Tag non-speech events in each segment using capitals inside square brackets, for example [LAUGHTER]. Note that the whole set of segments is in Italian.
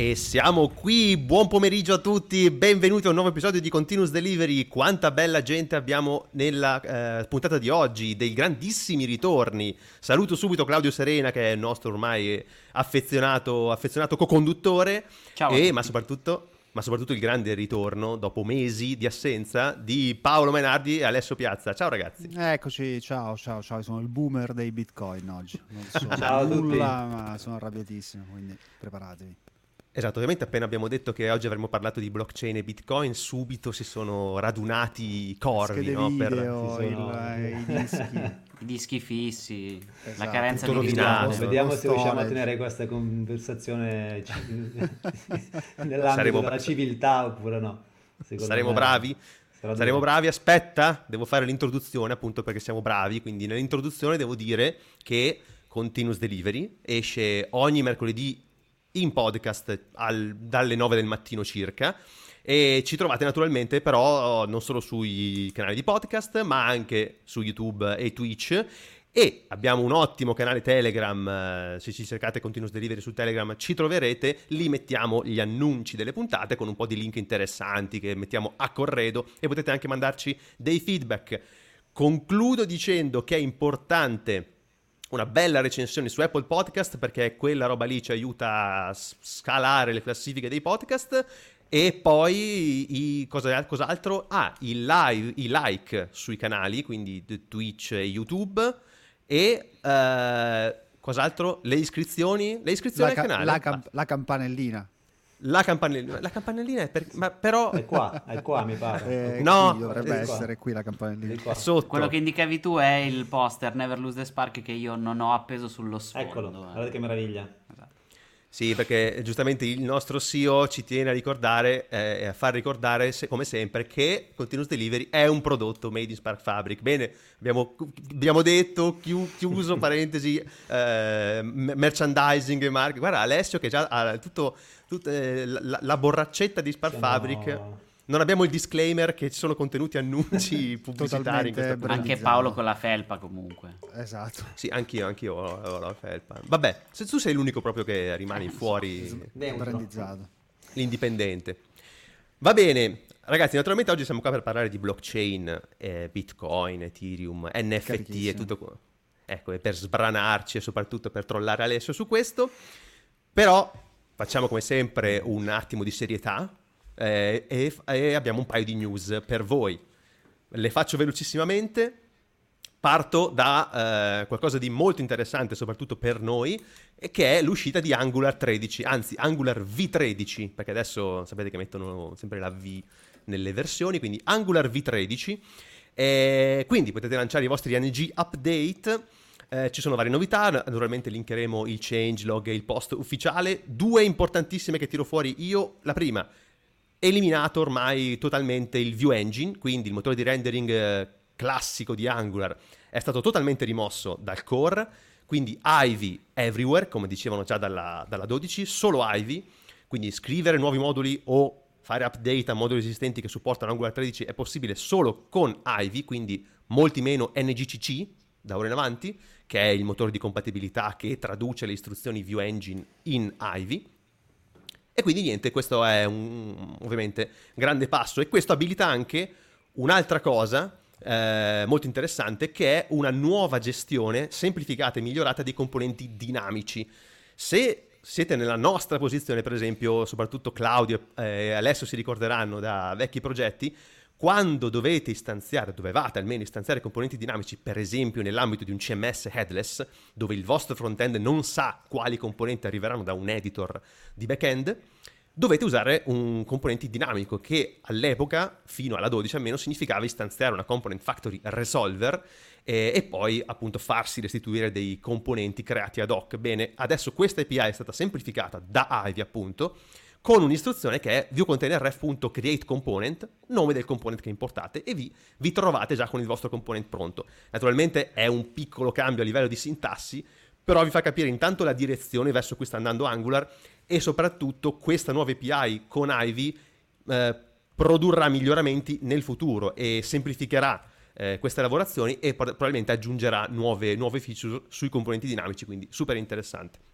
E siamo qui, buon pomeriggio a tutti, benvenuti a un nuovo episodio di Continuous Delivery. Quanta bella gente abbiamo nella eh, puntata di oggi, dei grandissimi ritorni. Saluto subito Claudio Serena che è il nostro ormai affezionato, affezionato co-conduttore. Ciao. E, ma soprattutto ma soprattutto il grande ritorno dopo mesi di assenza di Paolo Menardi e Alessio Piazza. Ciao ragazzi. Eccoci, ciao, ciao, ciao. Sono il boomer dei bitcoin oggi. Non [LAUGHS] so ciao nulla, ma sono arrabbiatissimo, quindi preparatevi. Esatto, ovviamente appena abbiamo detto che oggi avremmo parlato di blockchain e bitcoin, subito si sono radunati i corvi, no? Video, per... sono... il, eh, i [LAUGHS] dischi. I dischi fissi, esatto. la carenza Tutto di rovinato. Vediamo se riusciamo a tenere questa conversazione [LAUGHS] nell'ambito Saremo della bra- civiltà oppure no. Secondo Saremo me bravi? sarà Saremo dura. bravi, aspetta, devo fare l'introduzione appunto perché siamo bravi, quindi nell'introduzione devo dire che Continuous Delivery esce ogni mercoledì in podcast al- dalle 9 del mattino circa. E ci trovate naturalmente però non solo sui canali di podcast ma anche su YouTube e Twitch. E abbiamo un ottimo canale Telegram, eh, se ci cercate Continuous Delivery su Telegram ci troverete, lì mettiamo gli annunci delle puntate con un po' di link interessanti che mettiamo a corredo e potete anche mandarci dei feedback. Concludo dicendo che è importante una bella recensione su Apple Podcast perché quella roba lì ci aiuta a scalare le classifiche dei podcast e poi i, cosa- cos'altro? Ah, i, live, i like sui canali, quindi Twitch e YouTube e eh, cos'altro? Le iscrizioni? Le iscrizioni La, al canale? la cam- la campanellina. La campanellina. La campanellina è per... ma però È qua, è qua mi pare. Eh, No, qui dovrebbe è qua. essere qui la È campanellina. qua. è sotto. Quello che indicavi tu è il poster Never Lose the Spark che io non ho appeso sullo sfondo. Eccolo, eh. guardate che meraviglia. Esatto. Sì, perché giustamente il nostro CEO ci tiene a ricordare eh, a far ricordare, se- come sempre, che Continuous Delivery è un prodotto made in Spark Fabric. Bene, abbiamo, abbiamo detto, chiu- chiuso [LAUGHS] parentesi, eh, merchandising e marketing. Guarda, Alessio che già ha tutto, tutta eh, la, la borraccetta di Spark Siamo- Fabric. Non abbiamo il disclaimer che ci sono contenuti annunci [LAUGHS] pubblicitari in questa. Anche. Paolo con la felpa comunque. Esatto. Sì, anch'io, anch'io ho, ho la felpa. Vabbè, se tu sei l'unico proprio che rimani fuori Neutro. Brandizzato. l'indipendente. Va bene, ragazzi, naturalmente oggi siamo qua per parlare di blockchain, eh, Bitcoin, Ethereum, NFT e tutto qua. Ecco, e per sbranarci e soprattutto per trollare Alessio su questo. Però facciamo come sempre un attimo di serietà eh, e, e abbiamo un paio di news per voi. Le faccio velocissimamente. Parto da eh, qualcosa di molto interessante, soprattutto per noi, che è l'uscita di Angular 13, anzi Angular V13, perché adesso sapete che mettono sempre la V nelle versioni, quindi Angular V13. E quindi potete lanciare i vostri NG update. Eh, ci sono varie novità, naturalmente linkeremo il changelog e il post ufficiale. Due importantissime che tiro fuori io. La prima, eliminato ormai totalmente il View Engine, quindi il motore di rendering eh, classico di Angular è stato totalmente rimosso dal core, quindi Ivy everywhere, come dicevano già dalla, dalla 12, solo Ivy, quindi scrivere nuovi moduli o fare update a moduli esistenti che supportano Angular 13 è possibile solo con Ivy, quindi molti meno NGCC da ora in avanti, che è il motore di compatibilità che traduce le istruzioni View Engine in Ivy. E quindi niente, questo è un ovviamente grande passo e questo abilita anche un'altra cosa eh, molto interessante che è una nuova gestione semplificata e migliorata dei componenti dinamici. Se siete nella nostra posizione, per esempio, soprattutto Claudio e Alessio si ricorderanno da vecchi progetti, quando dovete istanziare, dovevate almeno istanziare componenti dinamici, per esempio nell'ambito di un CMS headless, dove il vostro frontend non sa quali componenti arriveranno da un editor di backend, dovete usare un componente dinamico che all'epoca, fino alla 12 almeno, significava istanziare una component factory resolver eh, e poi appunto farsi restituire dei componenti creati ad hoc. Bene, adesso questa API è stata semplificata da Ivy appunto, con un'istruzione che è viewcontainerref.createComponent, nome del component che importate, e vi, vi trovate già con il vostro component pronto. Naturalmente è un piccolo cambio a livello di sintassi, però vi fa capire intanto la direzione verso cui sta andando Angular e soprattutto questa nuova API con Ivy eh, produrrà miglioramenti nel futuro e semplificherà eh, queste lavorazioni e pro- probabilmente aggiungerà nuove, nuove feature sui componenti dinamici, quindi super interessante.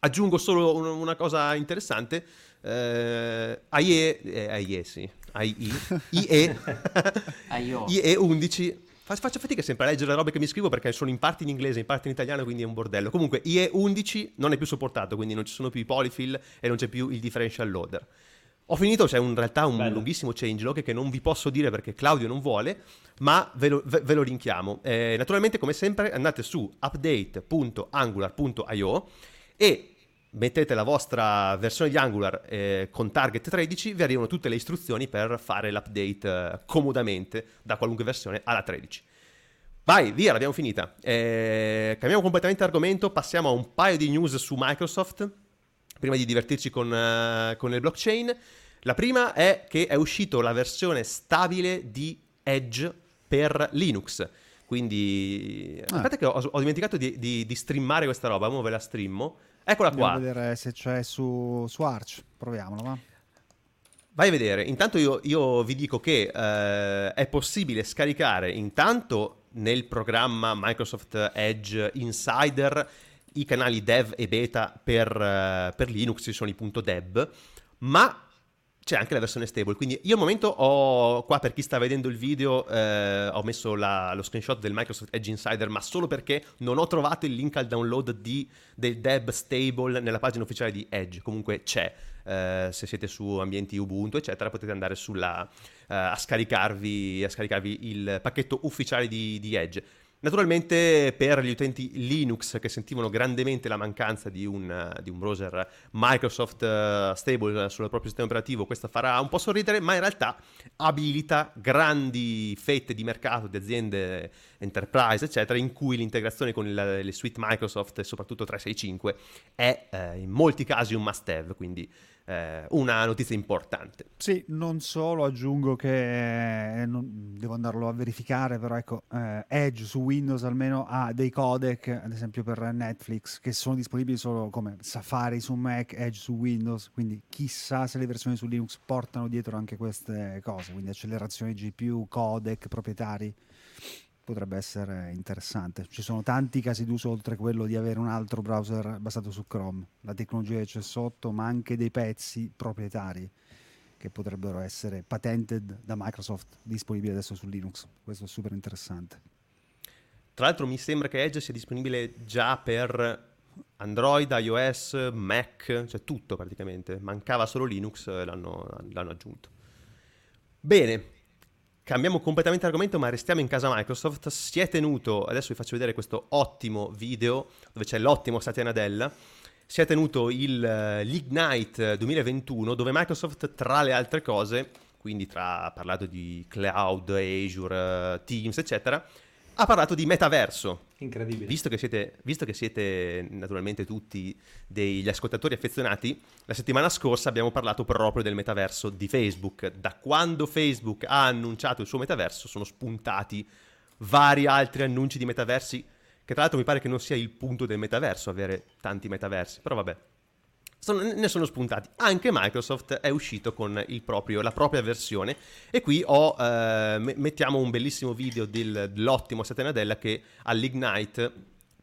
Aggiungo solo un- una cosa interessante. Eh, AIE, eh, AIE sì, IE, Aio. IE 11. Fa- Faccio fatica sempre a leggere le robe che mi scrivo perché sono in parte in inglese, in parte in italiano, quindi è un bordello. Comunque, IE 11 non è più supportato, quindi non ci sono più i polyfill e non c'è più il differential loader. Ho finito, c'è in realtà un Bello. lunghissimo changelog che non vi posso dire perché Claudio non vuole, ma ve lo, ve- ve lo linkiamo. Eh, naturalmente, come sempre, andate su update.angular.io e mettete la vostra versione di Angular eh, con target 13, vi arrivano tutte le istruzioni per fare l'update eh, comodamente da qualunque versione alla 13. Vai, via, l'abbiamo finita. Eh, cambiamo completamente argomento, passiamo a un paio di news su Microsoft, prima di divertirci con, eh, con il blockchain. La prima è che è uscito la versione stabile di Edge per Linux. Quindi, Ah. aspetta che ho, ho dimenticato di, di- di streamare questa roba, ora ve la streammo. Eccola Andiamo qua. a vedere se c'è su, su Arch. Proviamolo, va. Vai a vedere. Intanto io, io vi dico che eh, è possibile scaricare intanto nel programma Microsoft Edge Insider i canali dev e beta per, eh, per Linux, ci sono i .deb, ma c'è anche la versione stable. Quindi io al momento ho qua per chi sta vedendo il video eh, ho messo la- lo screenshot del Microsoft Edge Insider, ma solo perché non ho trovato il link al download di, del deb stable nella pagina ufficiale di Edge. Comunque c'è. Eh, se siete su ambienti Ubuntu, eccetera, potete andare sulla, eh, a, scaricarvi, a scaricarvi il pacchetto ufficiale di, di Edge. Naturalmente per gli utenti Linux che sentivano grandemente la mancanza di un, eh, di un browser Microsoft eh, stable sul proprio sistema operativo, questo farà un po' sorridere, ma in realtà abilita grandi fette di mercato di aziende enterprise, eccetera, in cui l'integrazione con il- le suite Microsoft soprattutto 365 è eh, in molti casi un must have, quindi eh, una notizia importante. Sì, non solo, aggiungo che eh, non- devo andarlo a verificare, però ecco, eh, Edge su Windows almeno ha dei codec, ad esempio per Netflix, che sono disponibili solo come Safari su Mac, Edge su Windows, quindi chissà se le versioni su Linux portano dietro anche queste cose, quindi accelerazione GPU, codec proprietari. Potrebbe essere interessante. Ci sono tanti casi d'uso oltre quello di avere un altro browser basato su Chrome. La tecnologia che c'è sotto, ma anche dei pezzi proprietari che potrebbero essere patented da Microsoft disponibili adesso su Linux. Questo è super interessante. Tra l'altro mi sembra che Edge sia disponibile già per Android, iOS, Mac, cioè tutto praticamente. Mancava solo Linux, eh, l'hanno, l'hanno aggiunto. Bene, cambiamo completamente argomento, ma restiamo in casa Microsoft. Si è tenuto, adesso vi faccio vedere questo ottimo video dove c'è l'ottimo Satya Nadella. Si è tenuto il, eh, l'Ignite 2021 dove Microsoft, tra le altre cose, quindi tra, parlato di cloud, Azure, eh, Teams, eccetera, ha parlato di metaverso. Incredibile. Visto che, siete, visto che siete naturalmente tutti degli ascoltatori affezionati, la settimana scorsa abbiamo parlato proprio del metaverso di Facebook. Da quando Facebook ha annunciato il suo metaverso sono spuntati vari altri annunci di metaversi, che tra l'altro mi pare che non sia il punto del metaverso avere tanti metaversi, però vabbè. Sono- ne sono spuntati. Anche Microsoft è uscito con il proprio- la propria versione e qui ho, eh, me- mettiamo un bellissimo video del- dell'ottimo Satya Nadella che all'Ignite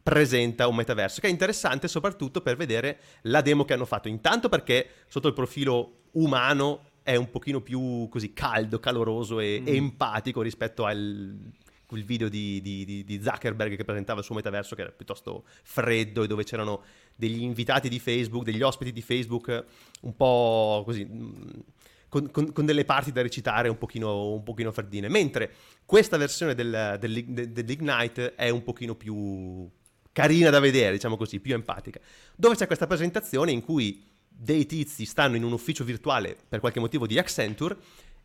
presenta un metaverso che è interessante soprattutto per vedere la demo che hanno fatto. Intanto perché sotto il profilo umano è un pochino più così caldo, caloroso e, e empatico rispetto al quel video di- di- di Zuckerberg che presentava il suo metaverso che era piuttosto freddo e dove c'erano degli invitati di Facebook, degli ospiti di Facebook un po' così mh, con, con- con delle parti da recitare un pochino, un pochino freddine, mentre questa versione del, del- de- dell'Ignite è un pochino più carina da vedere, diciamo così, più empatica, dove c'è questa presentazione in cui dei tizi stanno in un ufficio virtuale per qualche motivo di Accenture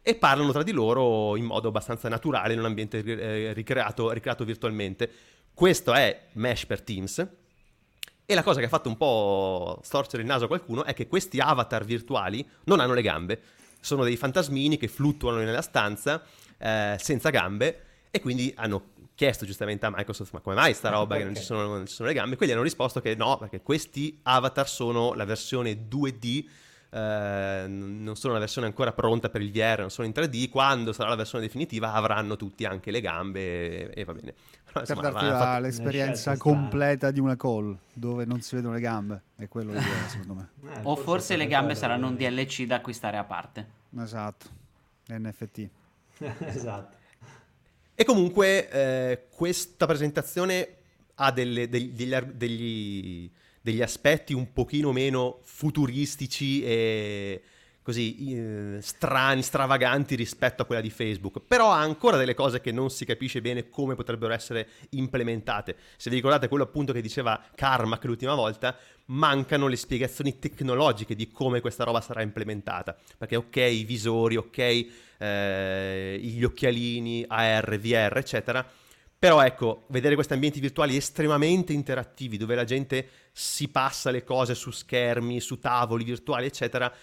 e parlano tra di loro in modo abbastanza naturale in un ambiente eh, ricreato, ricreato virtualmente. Questo è Mesh per Teams. E la cosa che ha fatto un po' storcere il naso a qualcuno è che questi avatar virtuali non hanno le gambe. Sono dei fantasmini che fluttuano nella stanza eh, senza gambe e quindi hanno chiesto giustamente a Microsoft ma come mai sta roba che non ci, sono, non ci sono le gambe? Quelli hanno risposto che no, perché questi avatar sono la versione 2D eh, non sono la versione ancora pronta per il VR, non sono in 3D, quando sarà la versione definitiva avranno tutti anche le gambe e, e va bene. Però, per insomma, darti ha la- fatto- l'esperienza completa di una call dove non si vedono le gambe. È quello l'idea, secondo me. Eh, O forse le gambe saranno un DLC da acquistare a parte. Esatto. NFT. [LAUGHS] esatto. E comunque eh, questa presentazione ha delle- degli, degli degli- degli aspetti un pochino meno futuristici e così eh, strani, stravaganti rispetto a quella di Facebook, però ha ancora delle cose che non si capisce bene come potrebbero essere implementate. Se vi ricordate quello appunto che diceva Carmack l'ultima volta, mancano le spiegazioni tecnologiche di come questa roba sarà implementata, perché ok i visori, ok eh, gli occhialini, AR, VR, eccetera, però ecco, vedere questi ambienti virtuali estremamente interattivi, dove la gente si passa le cose su schermi, su tavoli virtuali, eccetera,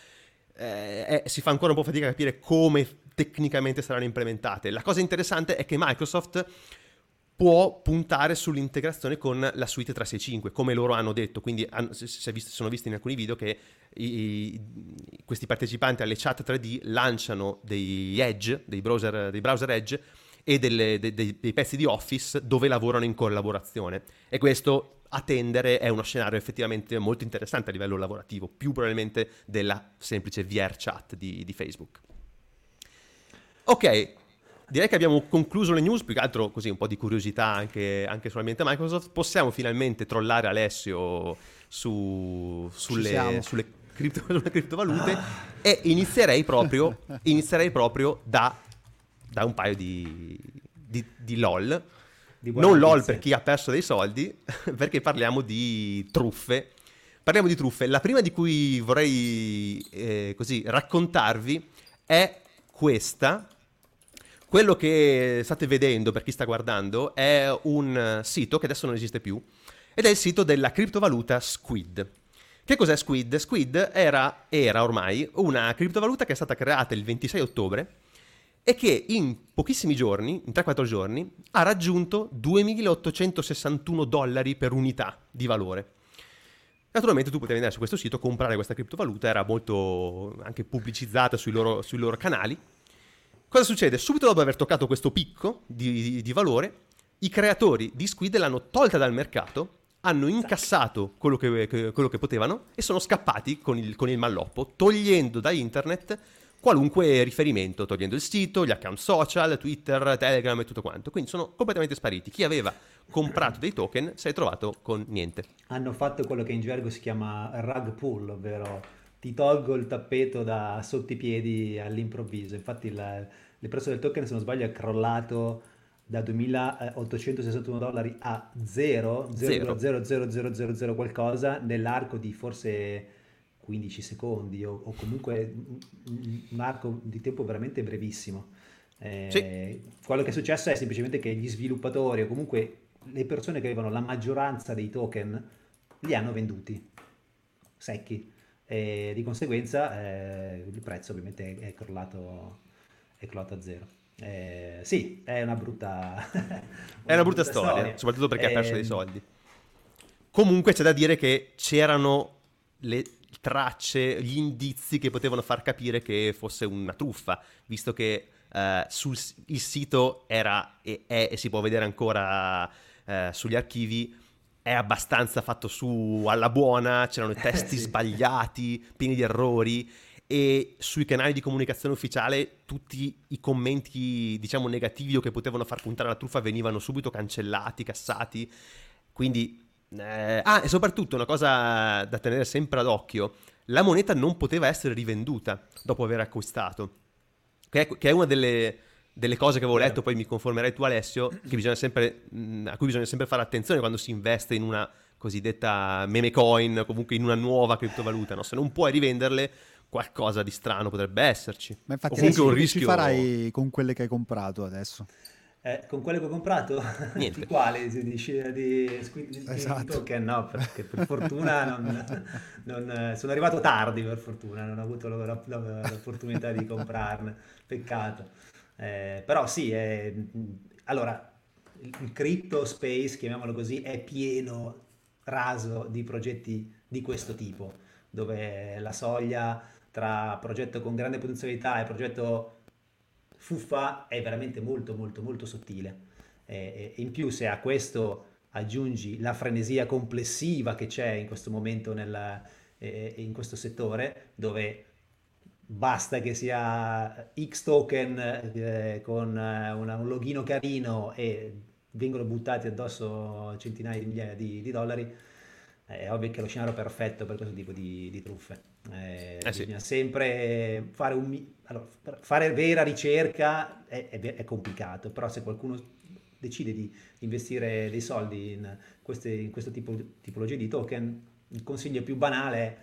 eh, eh, si fa ancora un po' fatica a capire come tecnicamente saranno implementate. La cosa interessante è che Microsoft può puntare sull'integrazione con la suite 365, come loro hanno detto. Quindi hanno- si- visto- sono visti in alcuni video che i- questi partecipanti alle chat 3D lanciano degli Edge, dei browser, dei browser Edge e delle- de- dei, dei pezzi di Office dove lavorano in collaborazione. E questo a tendere è uno scenario effettivamente molto interessante a livello lavorativo, più probabilmente della semplice VR chat di, di Facebook. Ok, direi che abbiamo concluso le news, più che altro così un po' di curiosità anche, anche sull'ambiente Microsoft. Possiamo finalmente trollare Alessio su- sulle, sulle cripto- [LAUGHS] sulle criptovalute e inizierei proprio, inizierei proprio da, da un paio di, di, di LOL. Non LOL per chi ha perso dei soldi, [LAUGHS] perché parliamo di truffe. Parliamo di truffe. La prima di cui vorrei eh, così raccontarvi è questa. Quello che state vedendo per chi sta guardando è un eh, sito che adesso non esiste più ed è il sito della criptovaluta Squid. Che cos'è Squid? Squid era, era ormai una criptovaluta che è stata creata il 26 ottobre e che in pochissimi giorni, in 3-4 giorni, ha raggiunto 2.861 dollari per unità di valore. Naturalmente tu potevi andare su questo sito, comprare questa criptovaluta, era molto anche pubblicizzata sui loro, sui loro canali. Cosa succede? Subito dopo aver toccato questo picco di, di- di valore, i creatori di Squid l'hanno tolta dal mercato, hanno incassato quello che, che- quello che potevano e sono scappati con il, con il malloppo, togliendo da internet qualunque riferimento, togliendo il sito, gli account social, Twitter, Telegram e tutto quanto. Quindi sono completamente spariti. Chi aveva comprato dei token si è trovato con niente. Hanno fatto quello che in gergo si chiama rug pull, ovvero ti tolgo il tappeto da sotto i piedi all'improvviso. Infatti il, il prezzo del token, se non sbaglio, è crollato da 2.861 dollari a 0, Zero. 0,0000 qualcosa nell'arco di forse 15 secondi o, o comunque un, arco di tempo veramente brevissimo. Eh, Quello che è successo è semplicemente che gli sviluppatori o comunque le persone che avevano la maggioranza dei token li hanno venduti secchi e di conseguenza eh, il prezzo ovviamente è crollato, è crollato a zero. Eh, sì, è una brutta, È una brutta [LAUGHS] storia, soprattutto perché ha perso dei soldi. Comunque c'è da dire che c'erano le tracce, gli indizi che potevano far capire che fosse una truffa, visto che eh, sul il sito era e, è, e si può vedere ancora eh, sugli archivi, è abbastanza fatto su alla buona, c'erano i [LAUGHS] testi Sì. sbagliati, pieni di errori e sui canali di comunicazione ufficiale tutti i commenti, diciamo, negativi o che potevano far puntare alla truffa venivano subito cancellati, cassati. Quindi, eh, ah, e soprattutto una cosa da tenere sempre ad occhio, la moneta non poteva essere rivenduta dopo aver acquistato, che è, che è una delle, delle cose che avevo letto, poi mi conformerai tu Alessio, sempre, mh, a cui bisogna sempre fare attenzione quando si investe in una cosiddetta meme coin, comunque in una nuova criptovaluta, no? Se non puoi rivenderle, qualcosa di strano potrebbe esserci. Ma infatti comunque un che rischio... ci farai con quelle che hai comprato adesso? Eh, con quello che ho comprato? Niente. [LAUGHS] Di quale? Di, di, di, squid- di- di Esatto. token? No, perché per fortuna non, non- sono arrivato tardi, per fortuna, non ho avuto la- la- la- l'opportunità di comprarne, peccato. Eh, però sì, è- allora, il crypto space, chiamiamolo così, è pieno, raso di progetti di questo tipo, dove la soglia tra progetto con grande potenzialità e progetto fuffa è veramente molto molto molto sottile. E, in più se a questo aggiungi la frenesia complessiva che c'è in questo momento nella, eh, in questo settore, dove basta che sia X token eh, con eh, una, un login carino e vengono buttati addosso centinaia di migliaia di, di dollari, è ovvio che è lo scenario perfetto per questo tipo di, di truffe. Eh, eh bisogna sì. sempre fare, un, allora, fare vera ricerca è, è, è, complicato, però se qualcuno decide di investire dei soldi in, queste, in questo tipo, tipologia di token, il consiglio più banale è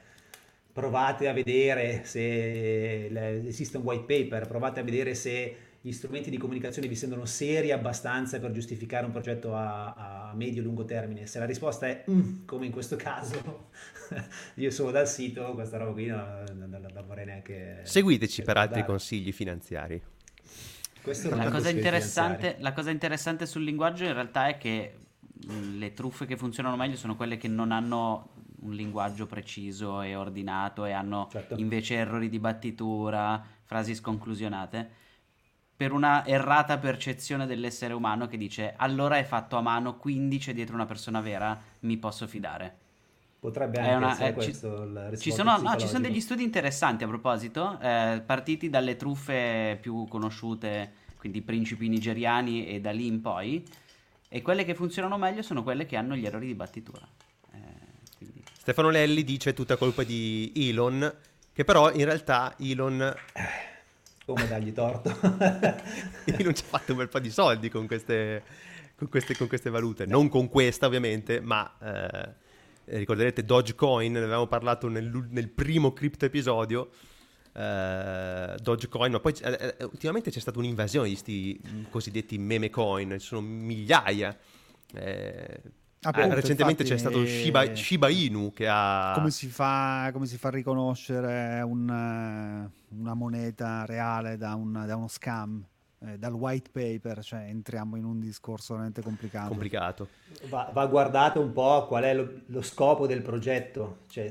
provate a vedere se esiste un white paper, provate a vedere se gli strumenti di comunicazione vi sembrano seri abbastanza per giustificare un progetto a, a medio-lungo termine. Se la risposta è mm, come in questo caso, [LAUGHS] io sono dal sito, questa roba qui non, non, non vorrei neanche... Seguiteci per altri consigli finanziari. La cosa, la cosa interessante sul linguaggio in realtà è che mm, le truffe che funzionano meglio sono quelle che non hanno un linguaggio preciso e ordinato e hanno certo. invece errori di battitura, frasi sconclusionate, per una errata percezione dell'essere umano che dice allora è fatto a mano, quindi c'è dietro una persona vera, mi posso fidare. Potrebbe anche una, essere eh, questo ci, ci sono, no, ci sono degli studi interessanti a proposito, eh, partiti dalle truffe più conosciute, quindi i principi nigeriani e da lì in poi, e quelle che funzionano meglio sono quelle che hanno gli errori di battitura. Stefano Lelli dice tutta colpa di Elon, che però in realtà Elon... Come dargli torto? [LAUGHS] Elon ci ha fatto un bel po' di soldi con queste, con queste, con queste valute. Non con questa ovviamente, ma... Eh, ricorderete Dogecoin, ne avevamo parlato nel, nel primo crypto episodio. Uh, Dogecoin, ma poi uh, ultimamente c'è stata un'invasione di questi cosiddetti meme coin, ci sono migliaia. Eh, Appunto, recentemente infatti, c'è stato Shiba, Shiba, Inu che ha... Come si fa, come si fa a riconoscere un, una moneta reale da, un, da uno scam? Eh, dal white paper, cioè entriamo in un discorso veramente complicato. complicato. Va, va, guardato un po' qual è lo, lo scopo del progetto. Cioè,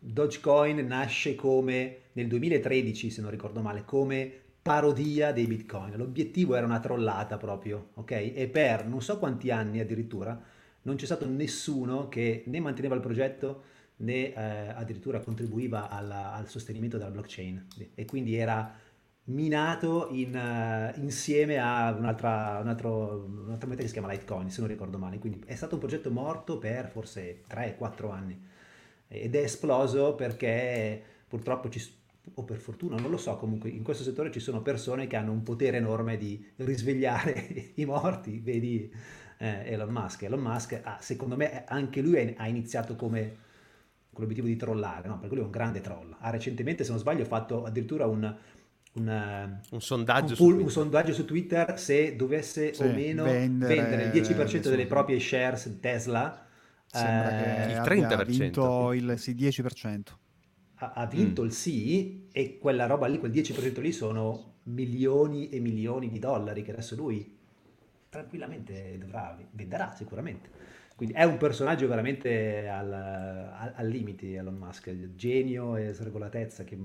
Dogecoin nasce come nel 2013, se non ricordo male, come parodia dei bitcoin. L'obiettivo era una trollata proprio, ok? E per non so quanti anni addirittura non c'è stato nessuno che né manteneva il progetto né eh, addirittura contribuiva alla, al sostenimento della blockchain. E quindi era minato in, uh, insieme a un'altra, un altro, un'altra moneta che si chiama Litecoin se non ricordo male. Quindi è stato un progetto morto per forse 3-4 anni. Ed è esploso perché purtroppo ci, o per fortuna, non lo so, comunque in questo settore ci sono persone che hanno un potere enorme di risvegliare [LAUGHS] i morti, vedi eh, Elon Musk. Elon Musk, ah, secondo me, anche lui ha iniziato come con l'obiettivo di trollare, no? perché lui è un grande troll. Ha recentemente, se non sbaglio, fatto addirittura un, un, eh, un, sondaggio, un, pull, un sondaggio, su Twitter se dovesse sì, o meno vendere, vendere il 10% delle proprie shares Tesla. Sembra eh, il 30%. Ha vinto il sì, 10%. Ha, ha vinto mm. il sì e quella roba lì, quel 10% lì sono milioni e milioni di dollari che adesso lui tranquillamente dovrà, venderà sicuramente. Quindi è un personaggio veramente al, al, al limite Elon Musk, genio e sregolatezza che...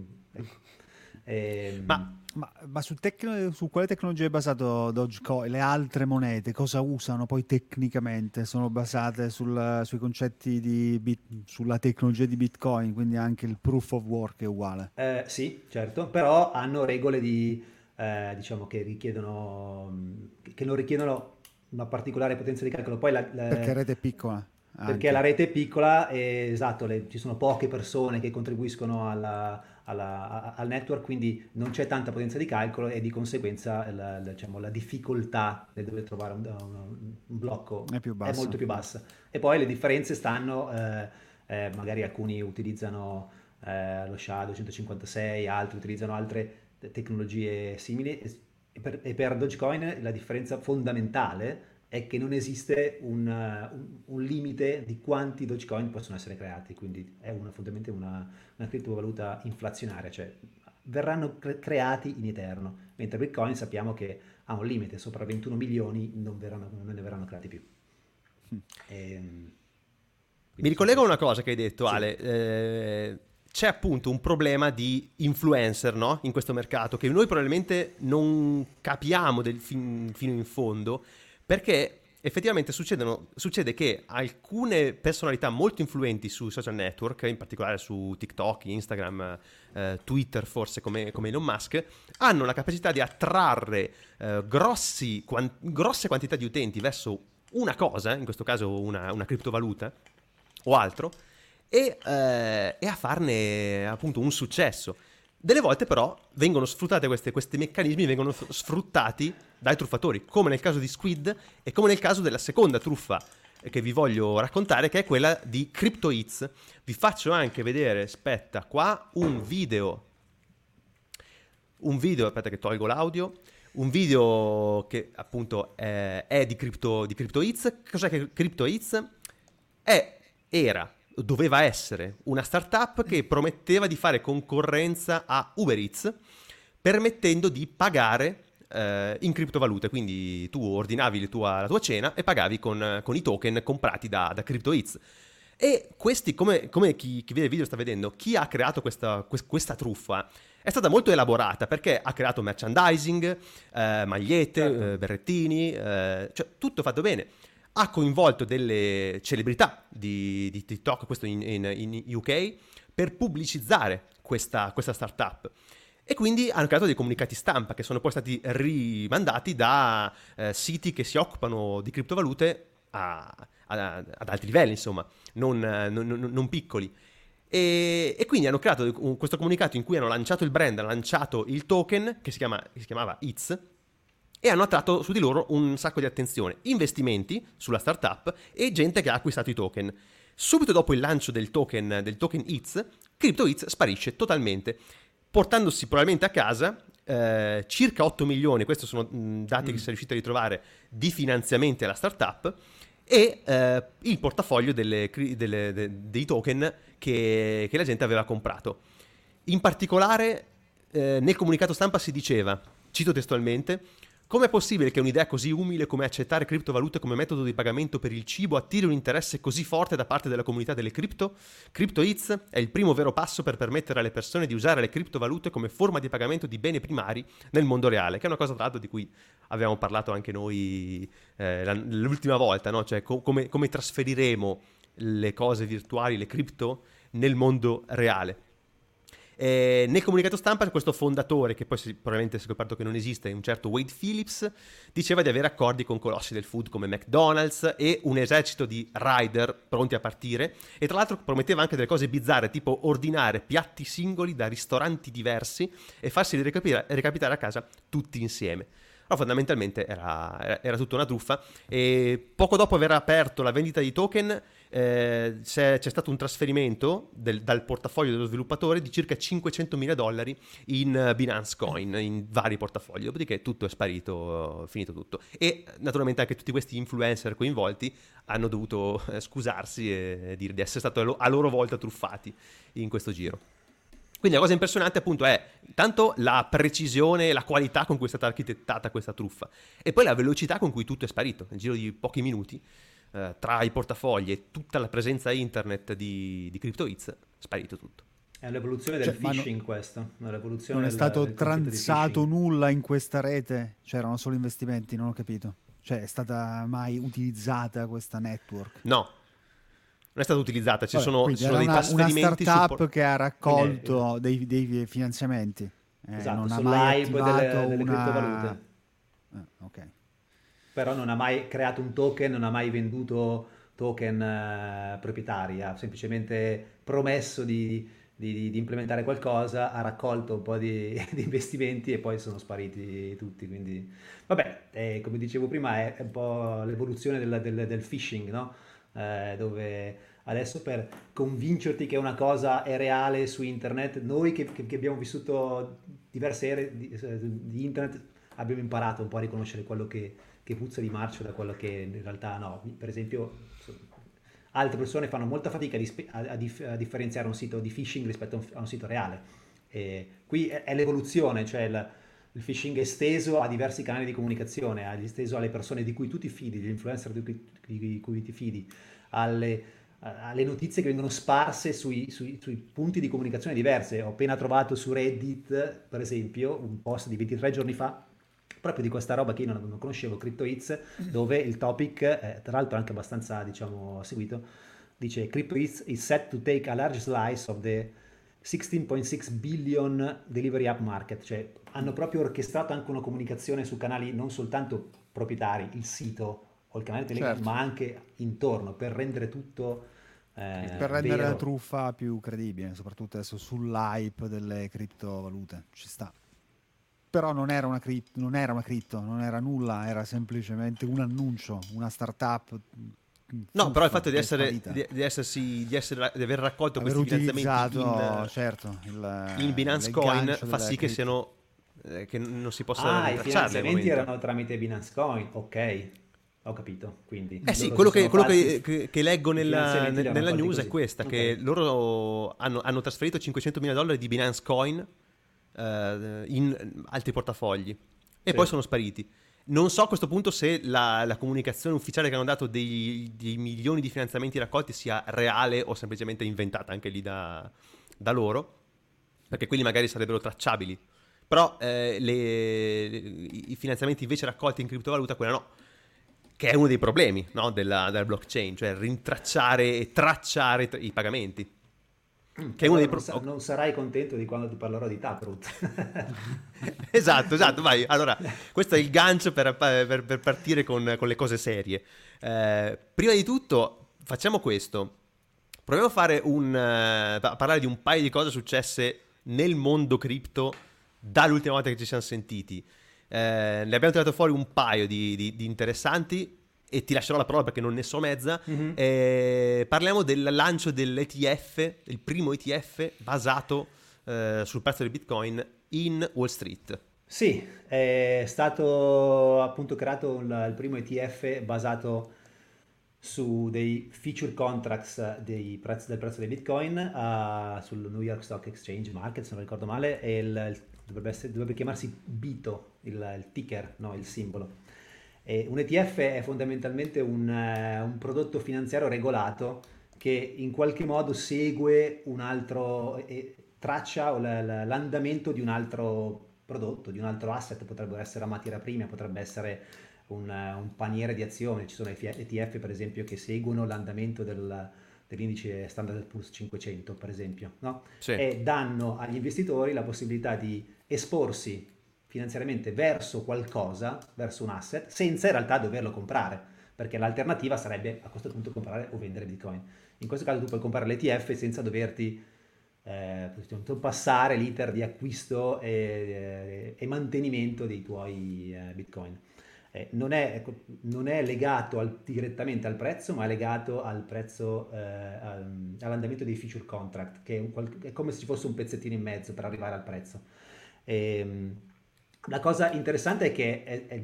E, ehm, ma, ma, ma su, tecno, su, quale tecnologia è basato Dogecoin? Le altre monete cosa usano poi tecnicamente? Sono basate sul, sui concetti di bit, sulla tecnologia di Bitcoin, quindi anche il proof of work è uguale? Eh, sì, certo, però hanno regole di eh, diciamo che richiedono, che non richiedono una particolare potenza di calcolo. Poi la, la, perché la rete è piccola. Anche. Perché la rete è piccola e esatto, le, ci sono poche persone che contribuiscono alla, alla, al network, quindi non c'è tanta potenza di calcolo e di conseguenza la, diciamo, la difficoltà nel dover trovare un, un, un blocco è, è, molto più bassa. E poi le differenze stanno, eh, eh, magari alcuni utilizzano eh, lo SHA 256, altri utilizzano altre tecnologie simili e per, e per Dogecoin la differenza fondamentale è che non esiste un, un, un, limite di quanti Dogecoin possono essere creati, quindi è una, fondamentalmente una, una criptovaluta inflazionaria, cioè verranno cre- creati in eterno, mentre Bitcoin sappiamo che ha un limite, sopra 21 milioni non, verranno, non ne verranno creati più. Mm. E, ehm, Mi ricollego a una cosa che hai detto, sì. Ale. Eh, c'è appunto un problema di influencer no? in questo mercato che noi probabilmente non capiamo fin, fino in fondo, perché effettivamente succede che alcune personalità molto influenti sui social network, in particolare su TikTok, Instagram, eh, Twitter forse come, come, Elon Musk, hanno la capacità di attrarre eh, grossi, quan- grosse quantità di utenti verso una cosa, in questo caso una, una criptovaluta o altro, e, eh, e a farne appunto un successo. Delle volte però vengono sfruttate queste, questi meccanismi, vengono sfruttati dai truffatori, come nel caso di Squid e come nel caso della seconda truffa che vi voglio raccontare, che è quella di CryptoHits. Vi faccio anche vedere, aspetta, qua un video. Un video, aspetta che tolgo l'audio. Un video che appunto è, è di, Crypto, di CryptoHits. Cos'è che CryptoHits? È, era doveva essere una startup che prometteva di fare concorrenza a Uber Eats, permettendo di pagare eh, in criptovalute. Quindi tu ordinavi tua, la tua cena e pagavi con, con, i token comprati da, da CryptoEats. E questi, come, come chi, chi, vede il video sta vedendo, chi ha creato questa, questa, truffa è stata molto elaborata perché ha creato merchandising, eh, magliette, certo. eh, berrettini, eh, cioè tutto fatto bene ha coinvolto delle celebrità di, di TikTok, questo in, in, in, UK, per pubblicizzare questa, questa startup. E quindi hanno creato dei comunicati stampa che sono poi stati rimandati da eh, siti che si occupano di criptovalute a, a, ad alti livelli, insomma, non, non, non piccoli. E, e, quindi hanno creato questo comunicato in cui hanno lanciato il brand, hanno lanciato il token che si, chiama, che si chiamava ITS, e hanno attratto su di loro un sacco di attenzione, investimenti sulla startup e gente che ha acquistato i token. Subito dopo il lancio del token, del token ITS, CryptoITS sparisce totalmente, portandosi probabilmente a casa eh, circa 8 milioni, questi sono mh, dati mm. che si è riusciti a ritrovare, di finanziamenti alla startup e eh, il portafoglio delle, delle, de, dei token che, che, la gente aveva comprato. In particolare eh, nel comunicato stampa si diceva, cito testualmente, Com'è possibile che un'idea così umile come accettare criptovalute come metodo di pagamento per il cibo attiri un interesse così forte da parte della comunità delle cripto? CryptoEats è il primo vero passo per permettere alle persone di usare le criptovalute come forma di pagamento di beni primari nel mondo reale, che è una cosa tra l'altro di cui avevamo parlato anche noi eh, l'ultima volta, no? cioè co- come, come trasferiremo le cose virtuali, le cripto, nel mondo reale. Eh, nel comunicato stampa questo fondatore, che poi si, probabilmente si è scoperto che non esiste, un certo Wade Phillips, diceva di avere accordi con colossi del food come McDonald's e un esercito di rider pronti a partire. E tra l'altro prometteva anche delle cose bizzarre tipo ordinare piatti singoli da ristoranti diversi e farsi recapitare a casa tutti insieme. Però fondamentalmente era, era, era, tutta una truffa. E poco dopo aver aperto la vendita di token eh, c'è, c'è, stato un trasferimento del, dal portafoglio dello sviluppatore di circa 500 mila dollari in Binance Coin, in vari portafogli, dopodiché tutto è sparito, finito tutto. E naturalmente anche tutti questi influencer coinvolti hanno dovuto eh, scusarsi e dire di essere stati a loro volta truffati in questo giro. Quindi la cosa impressionante appunto è tanto la precisione e la qualità con cui è stata architettata questa truffa e poi la velocità con cui tutto è sparito nel giro di pochi minuti eh, tra i portafogli e tutta la presenza internet di, di CryptoIts, sparito tutto. È l'evoluzione del cioè, phishing no, questa. non è del, stato del transato nulla in questa rete? C'erano solo investimenti, non ho capito. Cioè è stata mai utilizzata questa network? No, non è stata utilizzata, ci Vabbè, sono, ci sono dei una, trasferimenti. Una startup support... che ha raccolto dei, dei, finanziamenti. Eh, esatto, non ha mai attivato delle, delle una... criptovalute. Ah, ok. Però non ha mai creato un token, non ha mai venduto token eh, proprietari, ha semplicemente promesso di, di, di, implementare qualcosa, ha raccolto un po' di, [LAUGHS] di, investimenti e poi sono spariti tutti. Quindi, vabbè, eh, come dicevo prima, è un po' l'evoluzione del, del, del phishing, no? eh, dove adesso per convincerti che una cosa è reale su internet, noi che, che, che abbiamo vissuto diverse ere di, di, internet abbiamo imparato un po' a riconoscere quello che, che puzza di marcio da quello che in realtà no. Per esempio, altre persone fanno molta fatica a, a, a differenziare un sito di phishing rispetto a un, a un sito reale. E qui è, è l'evoluzione, cioè il, il phishing esteso a diversi canali di comunicazione, è esteso alle persone di cui tu ti fidi, gli influencer di cui, di cui ti fidi, alle, alle, notizie che vengono sparse sui, sui, sui, punti di comunicazione diverse. Ho appena trovato su Reddit, per esempio, un post di 23 giorni fa proprio di questa roba che io non, non conoscevo, Crypto Hits, dove il topic, eh, tra l'altro anche abbastanza diciamo seguito, dice Crypto Hits is set to take a large slice of the 16.6 billion delivery app market, cioè hanno proprio orchestrato anche una comunicazione su canali non soltanto proprietari, il sito o il canale Telegram, certo. ma anche intorno per rendere tutto eh, per rendere vero. la truffa più credibile, soprattutto adesso sull'hype delle criptovalute, ci sta. Però non era una, cri- non era una cripto, non era nulla, era semplicemente un annuncio, una startup No, però il fatto di, essere, di, di, essersi, di, essere, di aver raccolto aver questi finanziamenti in, certo, il, in Binance Coin fa sì che siano eh, che non si possano ah, i finanziamenti erano tramite Binance Coin, ok. Ho capito, quindi... Eh sì, quello, che, quello che, che, che, leggo nella, nella news così. è questa, okay. che loro hanno, hanno, trasferito 500 mila dollari di Binance Coin uh, in altri portafogli e sì. poi sono spariti. Non so a questo punto se la, la comunicazione ufficiale che hanno dato dei, dei, milioni di finanziamenti raccolti sia reale o semplicemente inventata anche lì da, da loro, perché quelli magari sarebbero tracciabili. Però eh, le, i finanziamenti invece raccolti in criptovaluta, quella no che è uno dei problemi no, della, della, blockchain, cioè rintracciare e tracciare i pagamenti. Che uno dei pro- non, sa- non, sarai contento di quando ti parlerò di Taproot. [LAUGHS] esatto, esatto, [LAUGHS] vai. Allora, questo è il gancio per, per, per partire con, con, le cose serie. Eh, prima di tutto, facciamo questo. Proviamo a, fare un, uh, a parlare di un paio di cose successe nel mondo cripto dall'ultima volta che ci siamo sentiti. Eh, ne abbiamo tirato fuori un paio di, di, di, interessanti e ti lascerò la parola perché non ne so mezza. Mm-hmm. Eh, parliamo del lancio dell'ETF, il primo ETF basato eh, sul prezzo del Bitcoin in Wall Street. Sì, è stato appunto creato il, il primo ETF basato su dei feature contracts prezzi, del prezzo dei bitcoin uh, sul New York Stock Exchange Market se non ricordo male e il, il dovrebbe, essere, dovrebbe chiamarsi BITO, il, il ticker, no, il simbolo. E un ETF è fondamentalmente un, uh, un, prodotto finanziario regolato che in qualche modo segue un altro, eh, traccia l'andamento di un altro prodotto, di un altro asset, potrebbero essere la materia prima, potrebbe essere un, un paniere di azioni, ci sono ETF per esempio che seguono l'andamento del, dell'indice Standard Poor's 500 per esempio, no? sì. e danno agli investitori la possibilità di esporsi finanziariamente verso qualcosa, verso un asset, senza in realtà doverlo comprare, perché l'alternativa sarebbe a questo punto comprare o vendere Bitcoin. In questo caso tu puoi comprare l'ETF senza doverti eh, passare l'iter di acquisto e, e mantenimento dei tuoi eh, Bitcoin. Eh, non, è, ecco, non, è, legato al, direttamente al prezzo, ma è legato al prezzo, eh, all'andamento dei feature contract, che è, un, è, come se ci fosse un pezzettino in mezzo per arrivare al prezzo. E, ehm, la cosa interessante è che è, è,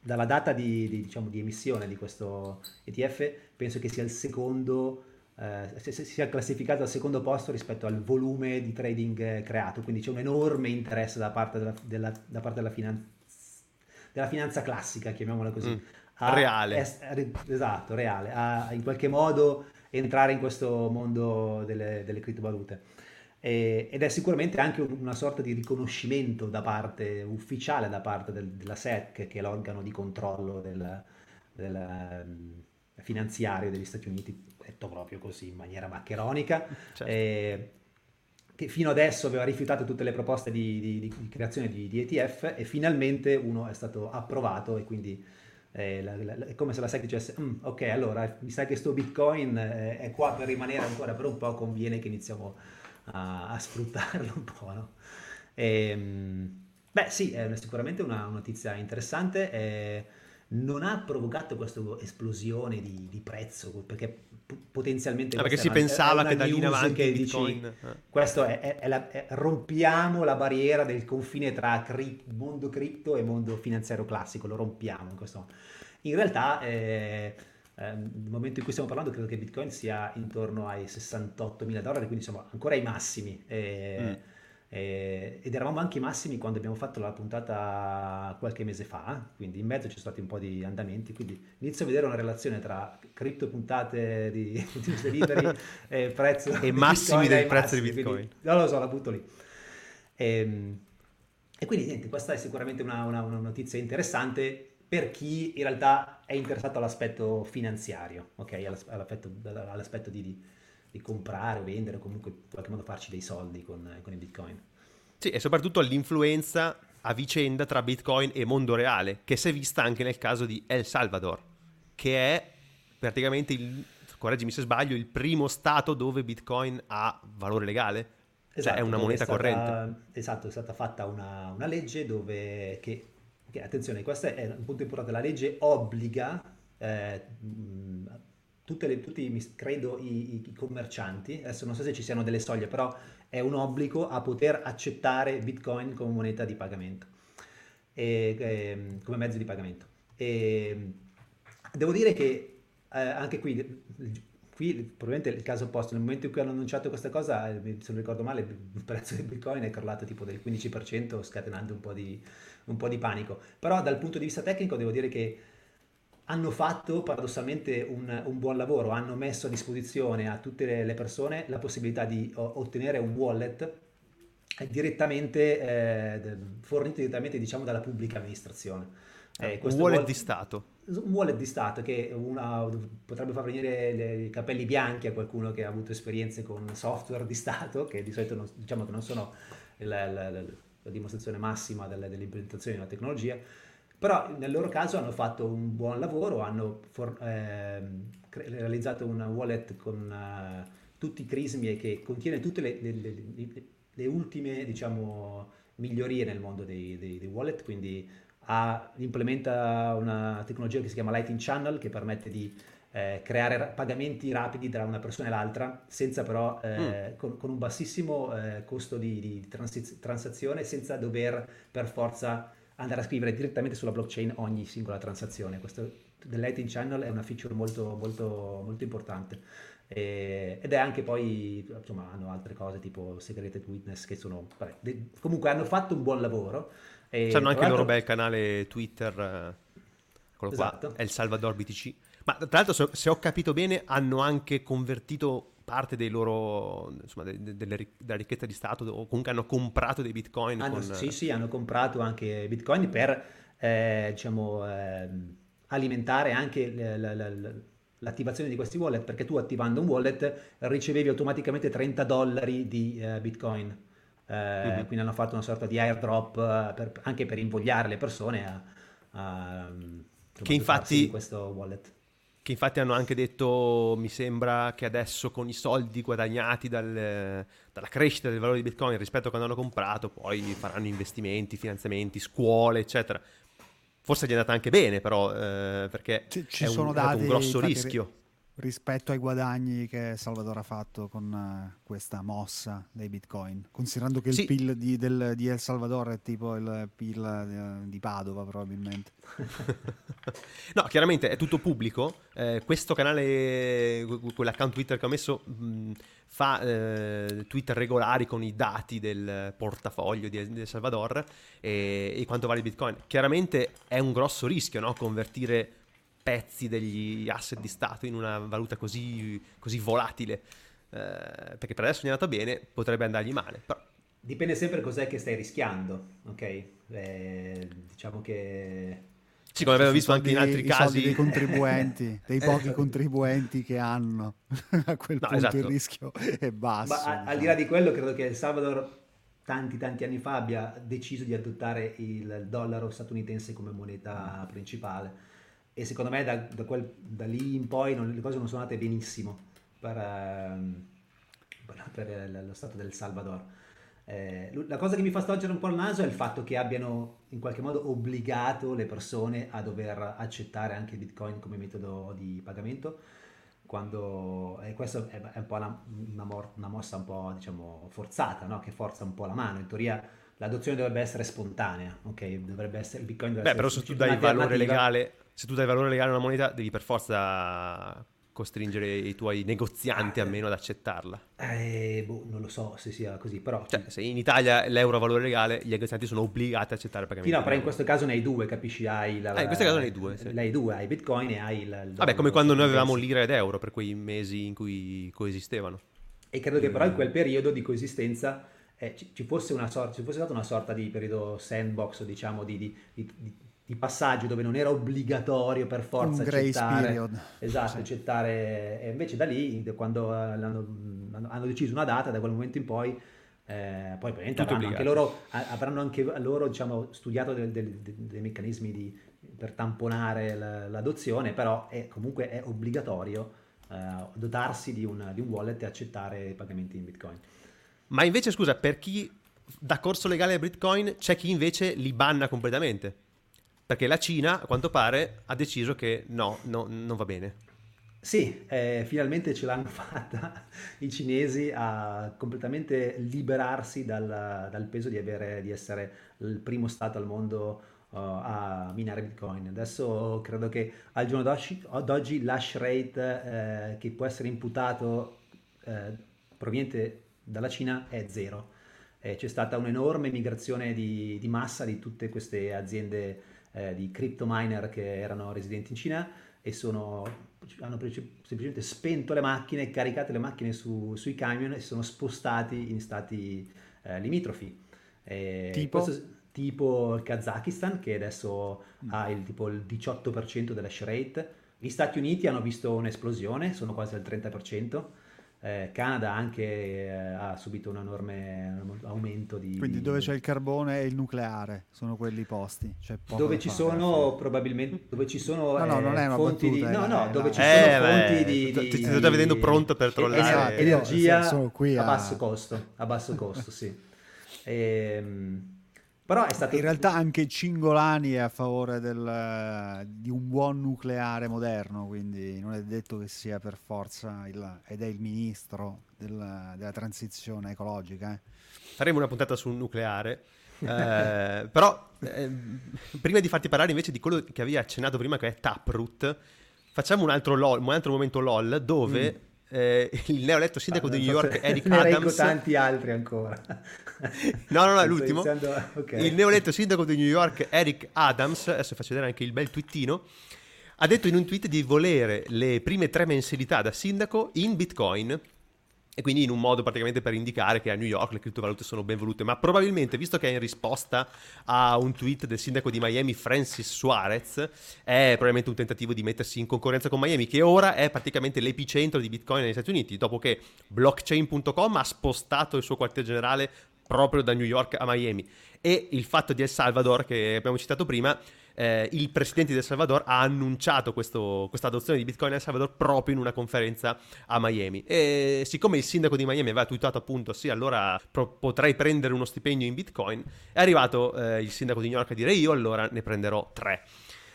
dalla data di, di, diciamo, di, emissione di questo ETF penso che sia il secondo, eh, sia classificato al secondo posto rispetto al volume di trading eh, creato, quindi c'è un enorme interesse da parte della, della, da parte della, finan- della finanza classica, chiamiamola così. Mm. A, reale. Es- esatto, reale, a in qualche modo entrare in questo mondo delle, delle criptovalute eh, ed è sicuramente anche una sorta di riconoscimento da parte ufficiale da parte del, della SEC, che è l'organo di controllo del, del um, finanziario degli Stati Uniti, detto proprio così in maniera maccheronica, certo. eh, che fino adesso aveva rifiutato tutte le proposte di, di, di creazione di, di, ETF e finalmente uno è stato approvato e quindi eh, la, la, è come se la SEC dicesse mm, ok allora mi sa che sto bitcoin eh, è qua per rimanere ancora per un po' conviene che iniziamo a, a sfruttarlo un po'. No? E, ehm, beh sì, è sicuramente una, notizia interessante. Eh, non ha provocato questa esplosione di, di prezzo perché potenzialmente ah, perché si una, pensava che da lì in avanti che Bitcoin dici, eh. questo è, è, è la, rompiamo la barriera del confine tra cri, mondo cripto e mondo finanziario classico lo rompiamo in questo in realtà eh, eh, nel momento in cui stiamo parlando credo che Bitcoin sia intorno ai 68 mila dollari, quindi siamo ancora ai massimi. E, mm. e, ed eravamo anche ai massimi quando abbiamo fatto la puntata qualche mese fa, quindi in mezzo ci sono stati un po' di andamenti, quindi inizio a vedere una relazione tra cripto puntate di, [LAUGHS] di liberi e prezzo e massimi del prezzo di Bitcoin. Quindi, non lo so, la butto lì. E, ehm, E quindi niente, questa è sicuramente una, una, una notizia interessante per chi in realtà è interessato all'aspetto finanziario, ok? All'aspetto, all'aspetto di, di, di, comprare o vendere o comunque in qualche modo farci dei soldi con, con i bitcoin. Sì, e soprattutto l'influenza a vicenda tra bitcoin e mondo reale, che si è vista anche nel caso di El Salvador, che è praticamente il, correggimi se sbaglio, il primo stato dove bitcoin ha valore legale. Esatto, cioè è una moneta è stata, corrente. Esatto, è stata fatta una, una legge dove, che, che, attenzione, questo è un punto importante, la legge obbliga eh, le, tutti, credo, i, i, commercianti, adesso non so se ci siano delle soglie, però è un obbligo a poter accettare Bitcoin come moneta di pagamento, e, e, ehm, come mezzo di pagamento. E, devo dire che eh, anche qui, qui probabilmente il caso opposto, nel momento in cui hanno annunciato questa cosa, eh, se non ricordo male, il prezzo del Bitcoin è crollato tipo del 15%, scatenando un po' di, un po' di panico. Però dal punto di vista tecnico devo dire che hanno fatto paradossalmente un, un, buon lavoro, hanno messo a disposizione a tutte le, le persone la possibilità di o, ottenere un wallet direttamente eh, fornito direttamente diciamo dalla pubblica amministrazione. Eh, un wallet, wallet, di Stato. Un wallet di Stato che una, potrebbe far venire le, i capelli bianchi a qualcuno che ha avuto esperienze con software di Stato, che di solito non, diciamo che non sono la, la, la, la dimostrazione massima delle, dell'implementazione della tecnologia, però nel loro caso hanno fatto un buon lavoro, hanno for- eh, realizzato una wallet con uh, tutti i crismi e che contiene tutte le, le, le, le ultime diciamo, migliorie nel mondo dei, dei, dei wallet, quindi ha, implementa una tecnologia che si chiama Lighting Channel che permette di eh, creare pagamenti rapidi tra una persona e l'altra, senza però eh, mm. con, con, un bassissimo eh, costo di, di transiz- transazione, senza dover per forza andare a scrivere direttamente sulla blockchain ogni singola transazione. Questo del Lightning Channel è una feature molto, molto, molto importante. E, ed è anche poi, insomma, hanno altre cose tipo Segreted Witness che sono, vabbè, de, comunque hanno fatto un buon lavoro. E, hanno anche il loro bel canale Twitter, eh, quello esatto. qua, è il Salvador BTC. Ma tra l'altro, se ho capito bene, hanno anche convertito parte dei loro, insomma, de, de, delle, della ricchezza di Stato o comunque hanno comprato dei bitcoin. Hanno, con... Sì, sì, hanno comprato anche bitcoin per, eh, diciamo, eh, alimentare anche la, la, la, l'attivazione di questi wallet, perché tu attivando un wallet ricevevi automaticamente 30 dollari di eh, bitcoin. Mm-hmm. Quindi hanno fatto una sorta di airdrop eh, per, anche per invogliare le persone a, a che infatti questo wallet che infatti hanno anche detto, mi sembra che adesso con i soldi guadagnati dal, dalla crescita del valore di Bitcoin rispetto a quando hanno comprato, poi faranno investimenti, finanziamenti, scuole, eccetera. Forse gli è andata anche bene, però, eh, perché ci, ci è, un, sono dati, un grosso rischio rispetto ai guadagni che Salvador ha fatto con uh, questa mossa dei bitcoin, considerando che sì. il PIL di, del, di, El Salvador è tipo il PIL di, eh, di Padova probabilmente. [LAUGHS] no, chiaramente è tutto pubblico, eh, questo canale, quell'account Twitter che ho messo mh, fa eh, Twitter regolari con i dati del portafoglio di, El Salvador e, e quanto vale il bitcoin. Chiaramente è un grosso rischio no? convertire pezzi degli asset di Stato in una valuta così, così volatile. Eh, perché per adesso gli è andato bene, potrebbe andargli male. Però... Dipende sempre cos'è che stai rischiando, ok? Eh, diciamo che... Sì, come abbiamo visto anche in altri casi. dei contribuenti, [LAUGHS] dei pochi contribuenti che hanno. [LAUGHS] A quel no, punto esatto. il rischio è basso. Ma diciamo. al di là di quello, credo che El Salvador tanti tanti anni fa abbia deciso di adottare il dollaro statunitense come moneta principale e secondo me da, da, quel, da lì in poi non, le cose non sono andate benissimo per, ehm, per, per lo Stato del Salvador. Eh, la cosa che mi fa storcere un po' il naso è il fatto che abbiano in qualche modo obbligato le persone a dover accettare anche il Bitcoin come metodo di pagamento, quando e questo è, è un po' una, una, mor- una, mossa un po' diciamo forzata, no? che forza un po' la mano. In teoria l'adozione dovrebbe essere spontanea, ok? Dovrebbe essere il Bitcoin dovrebbe Beh, essere però se tu dai valore legale se tu dai valore legale a una moneta, devi per forza costringere i tuoi negozianti ah, almeno ad accettarla. Eh, boh, non lo so se sia così, però... Cioè, se in Italia l'euro ha valore legale, gli negozianti sono obbligati ad accettare il pagamento. Sì, no, però in questo caso ne hai due, capisci? Hai la, eh, in questo caso ne hai due, sì. hai due, hai Bitcoin e hai il... il Vabbè, come quando noi avevamo lira ed euro per quei mesi in cui coesistevano. E credo che però in quel periodo di coesistenza eh, ci, ci, fosse una sorta, ci fosse stata una sorta di periodo sandbox, diciamo, di, di, di, di passaggio dove non era obbligatorio per forza un accettare, period. esatto, Sì. accettare, e invece da lì, da quando eh, hanno, hanno deciso una data, da quel momento in poi, eh, poi probabilmente Tutto avranno anche, loro, avranno anche loro diciamo, studiato del- del- del- dei meccanismi di- per tamponare l- l'adozione, però è, comunque è obbligatorio eh, dotarsi di un, di un wallet e accettare i pagamenti in Bitcoin. Ma invece, scusa, per chi dà corso legale a Bitcoin, c'è chi invece li banna completamente. Perché la Cina, a quanto pare, ha deciso che no, no, non va bene. Sì, eh, finalmente ce l'hanno [LAUGHS] fatta i cinesi a completamente liberarsi dal, dal peso di, avere, di essere il primo stato al mondo uh, a minare Bitcoin. Adesso credo che al giorno d'oggi, d'oggi l'hash rate eh, che può essere imputato eh, proveniente dalla Cina è zero. Eh, c'è stata un'enorme migrazione di, di massa di tutte queste aziende eh, di crypto miner che erano residenti in Cina e sono, hanno semplicemente spento le macchine, caricate le macchine su- sui camion e si sono spostati in stati eh, limitrofi. Eh, Tipo? questo- tipo il Kazakistan che adesso ha il, tipo il 18% della rate. Gli Stati Uniti hanno visto un'esplosione, sono quasi al 30%. Eh, Canada anche eh, ha subito un enorme aumento di... Quindi di- dove c'è il carbone e il nucleare sono quelli posti. Dove ci fare. sono probabilmente dove ci sono No, no, non è eh, una fonti di battuta, no è- no dove ci Eh, sono fonti di, ti- di- ti- ti di- sto già vedendo pronto per trollare. esatto, Io energia a a- basso costo a basso costo sì [LAUGHS] Ehm, però è stato In realtà anche Cingolani è a favore del- di un buon nucleare moderno, quindi non è detto che sia per forza il, ed è il ministro del- della transizione ecologica. eh. Faremo una puntata sul nucleare. eh, [LAUGHS] però, ehm, prima di farti parlare invece di quello che avevi accennato prima, che è Taproot, facciamo un altro, LOL, un altro momento LOL dove eh, [LAUGHS] il neoeletto sindaco Ah, di New York, Eric [LAUGHS] ne Adams. tanti altri ancora No, no, no, è l'ultimo. iniziando a- ok. Il neoletto sindaco di New York, Eric Adams, adesso faccio vedere anche il bel twittino, ha detto in un tweet di volere le prime tre mensilità da sindaco in Bitcoin. E quindi in un modo praticamente per indicare che a New York le criptovalute sono ben volute, ma probabilmente, visto che è in risposta a un tweet del sindaco di Miami, Francis Suarez, è probabilmente un tentativo di mettersi in concorrenza con Miami, che ora è praticamente l'epicentro di Bitcoin negli Stati Uniti, dopo che blockchain.com ha spostato il suo quartier generale proprio da New York a Miami. E il fatto di El Salvador, che abbiamo citato prima, eh, il presidente di El Salvador ha annunciato questa adozione di Bitcoin a El Salvador proprio in una conferenza a Miami. E siccome il sindaco di Miami aveva twittato appunto, sì, allora pro- potrei prendere uno stipendio in Bitcoin, è arrivato eh, il sindaco di New York a dire io allora ne prenderò tre.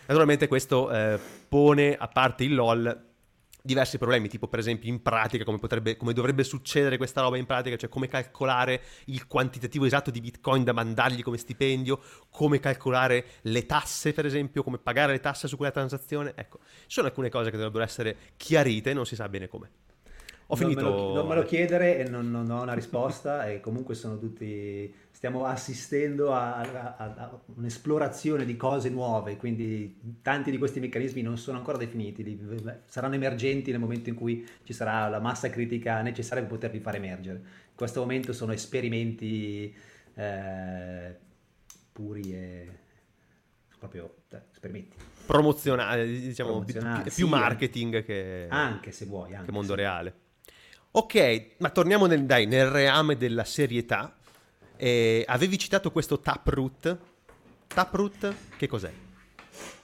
Naturalmente questo eh, pone a parte il LOL diversi problemi, tipo per esempio in pratica come, potrebbe, come dovrebbe succedere questa roba in pratica, cioè come calcolare il quantitativo esatto di bitcoin da mandargli come stipendio, come calcolare le tasse per esempio, come pagare le tasse su quella transazione, ecco, ci sono alcune cose che dovrebbero essere chiarite, non si sa bene come. Ho non finito. me lo, non me lo chiedere e non, non ho una risposta e comunque sono tutti stiamo assistendo a, a- a- un'esplorazione di cose nuove quindi tanti di questi meccanismi non sono ancora definiti saranno emergenti nel momento in cui ci sarà la massa critica necessaria per poterli far emergere in questo momento sono esperimenti eh, puri e proprio eh, esperimenti Promozionale, diciamo, Promozionale, più sì, marketing che, anche se vuoi anche che mondo se- reale. Ok, ma torniamo nel, dai, nel reame della serietà. Eh, avevi citato questo Taproot. Taproot, che cos'è?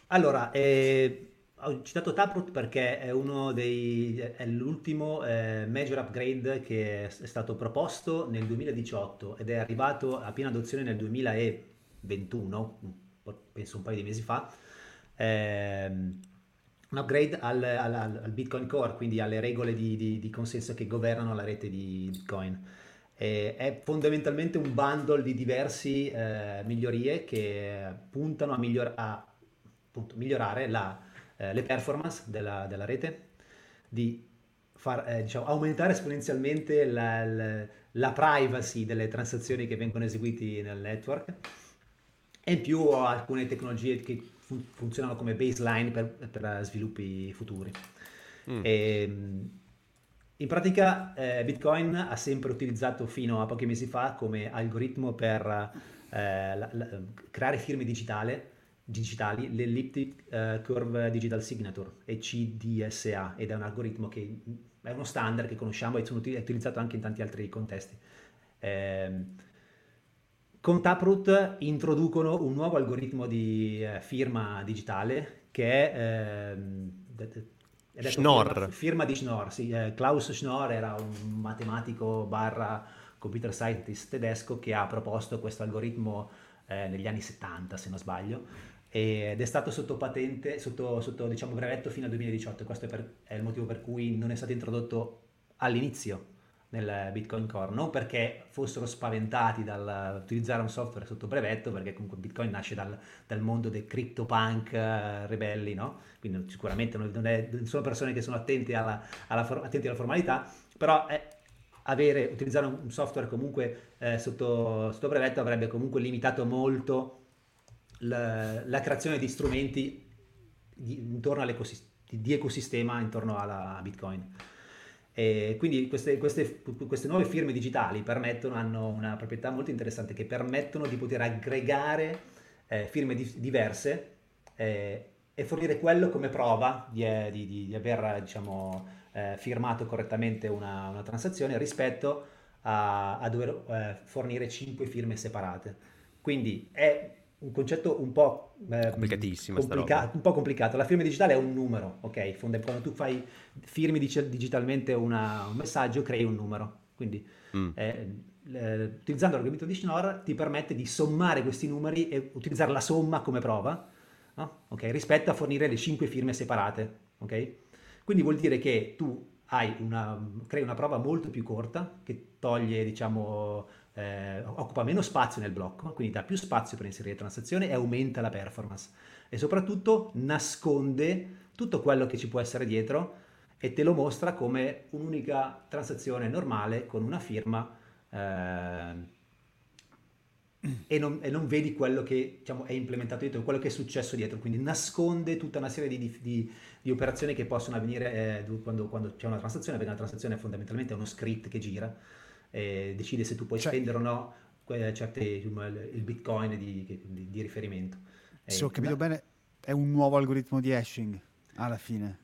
Allora, eh, ho citato Taproot perché è dei, è l'ultimo eh, major upgrade che è stato proposto nel 2018 ed è arrivato a piena adozione nel 2021, un po'- penso un paio di mesi fa. Ehm, un upgrade al, al- al- Bitcoin Core, quindi alle regole di, di- di consenso che governano la rete di Bitcoin. Eh, è fondamentalmente un bundle di diversi eh, migliorie che puntano a, miglior- a, appunto, migliorare la, eh, le performance della, della rete, di far, eh, diciamo, aumentare esponenzialmente la, la- la privacy delle transazioni che vengono eseguite nel network e in più alcune tecnologie che fun- funzionano come baseline per, per sviluppi futuri. Mm. Ehm, In pratica eh, Bitcoin ha sempre utilizzato fino a pochi mesi fa come algoritmo per eh, la, la, creare firme digitali digitali l'Elliptic uh, Curve Digital Signature, ECDSA, ed è un algoritmo che è uno standard che conosciamo e è utilizzato anche in tanti altri contesti. Con Taproot introducono un nuovo algoritmo di eh, firma digitale che è... Eh, Schnorr. Firma, firma, di Schnorr, sì. Eh, Klaus Schnorr era un matematico barra computer scientist tedesco che ha proposto questo algoritmo eh, negli anni 70, se non sbaglio, ed è stato sotto patente, sotto, sotto diciamo, brevetto fino al 2018. Questo è, per, è, il motivo per cui non è stato introdotto all'inizio nel Bitcoin Core, non perché fossero spaventati dall'utilizzare un software sotto brevetto, perché comunque Bitcoin nasce dal, dal mondo dei CryptoPunk uh, ribelli, no? quindi sicuramente non, è, non, sono persone che sono attenti alla, alla, attenti alla formalità, però è, avere, utilizzare un software comunque eh, sotto, sotto brevetto avrebbe comunque limitato molto la, la creazione di strumenti di, intorno all'ecosistema, di ecosistema intorno alla Bitcoin. E quindi queste, queste, queste, nuove firme digitali hanno una proprietà molto interessante che permettono di poter aggregare eh, firme di, diverse eh, e fornire quello come prova di, eh, di, di aver diciamo, eh, firmato correttamente una, una, transazione rispetto a, a dover eh, fornire 5 firme separate. Quindi è un concetto un po' eh, complicatissimo, complica- un po' complicato. La firma digitale è un numero, ok? Quando tu fai firmi dig- digitalmente una, un messaggio, crei un numero. Quindi mm. eh, eh, utilizzando l'algoritmo di Schnorr ti permette di sommare questi numeri e utilizzare la somma come prova, no? okay? rispetto a fornire le 5 firme separate. Okay? Quindi vuol dire che tu una, crei una prova molto più corta che toglie, diciamo, eh, occupa meno spazio nel blocco, quindi dà più spazio per inserire transazioni e aumenta la performance. E soprattutto nasconde tutto quello che ci può essere dietro e te lo mostra come un'unica transazione normale con una firma eh, e, non, e, non, vedi quello che diciamo, è implementato dietro, quello che è successo dietro, quindi nasconde tutta una serie di, di, di operazioni che possono avvenire eh, quando, quando, c'è una transazione, perché una transazione è fondamentalmente uno script che gira e decide se tu puoi cioè, spendere o no certe, il bitcoin di, di, di riferimento. Se ho capito beh, bene, è un nuovo algoritmo di hashing alla fine.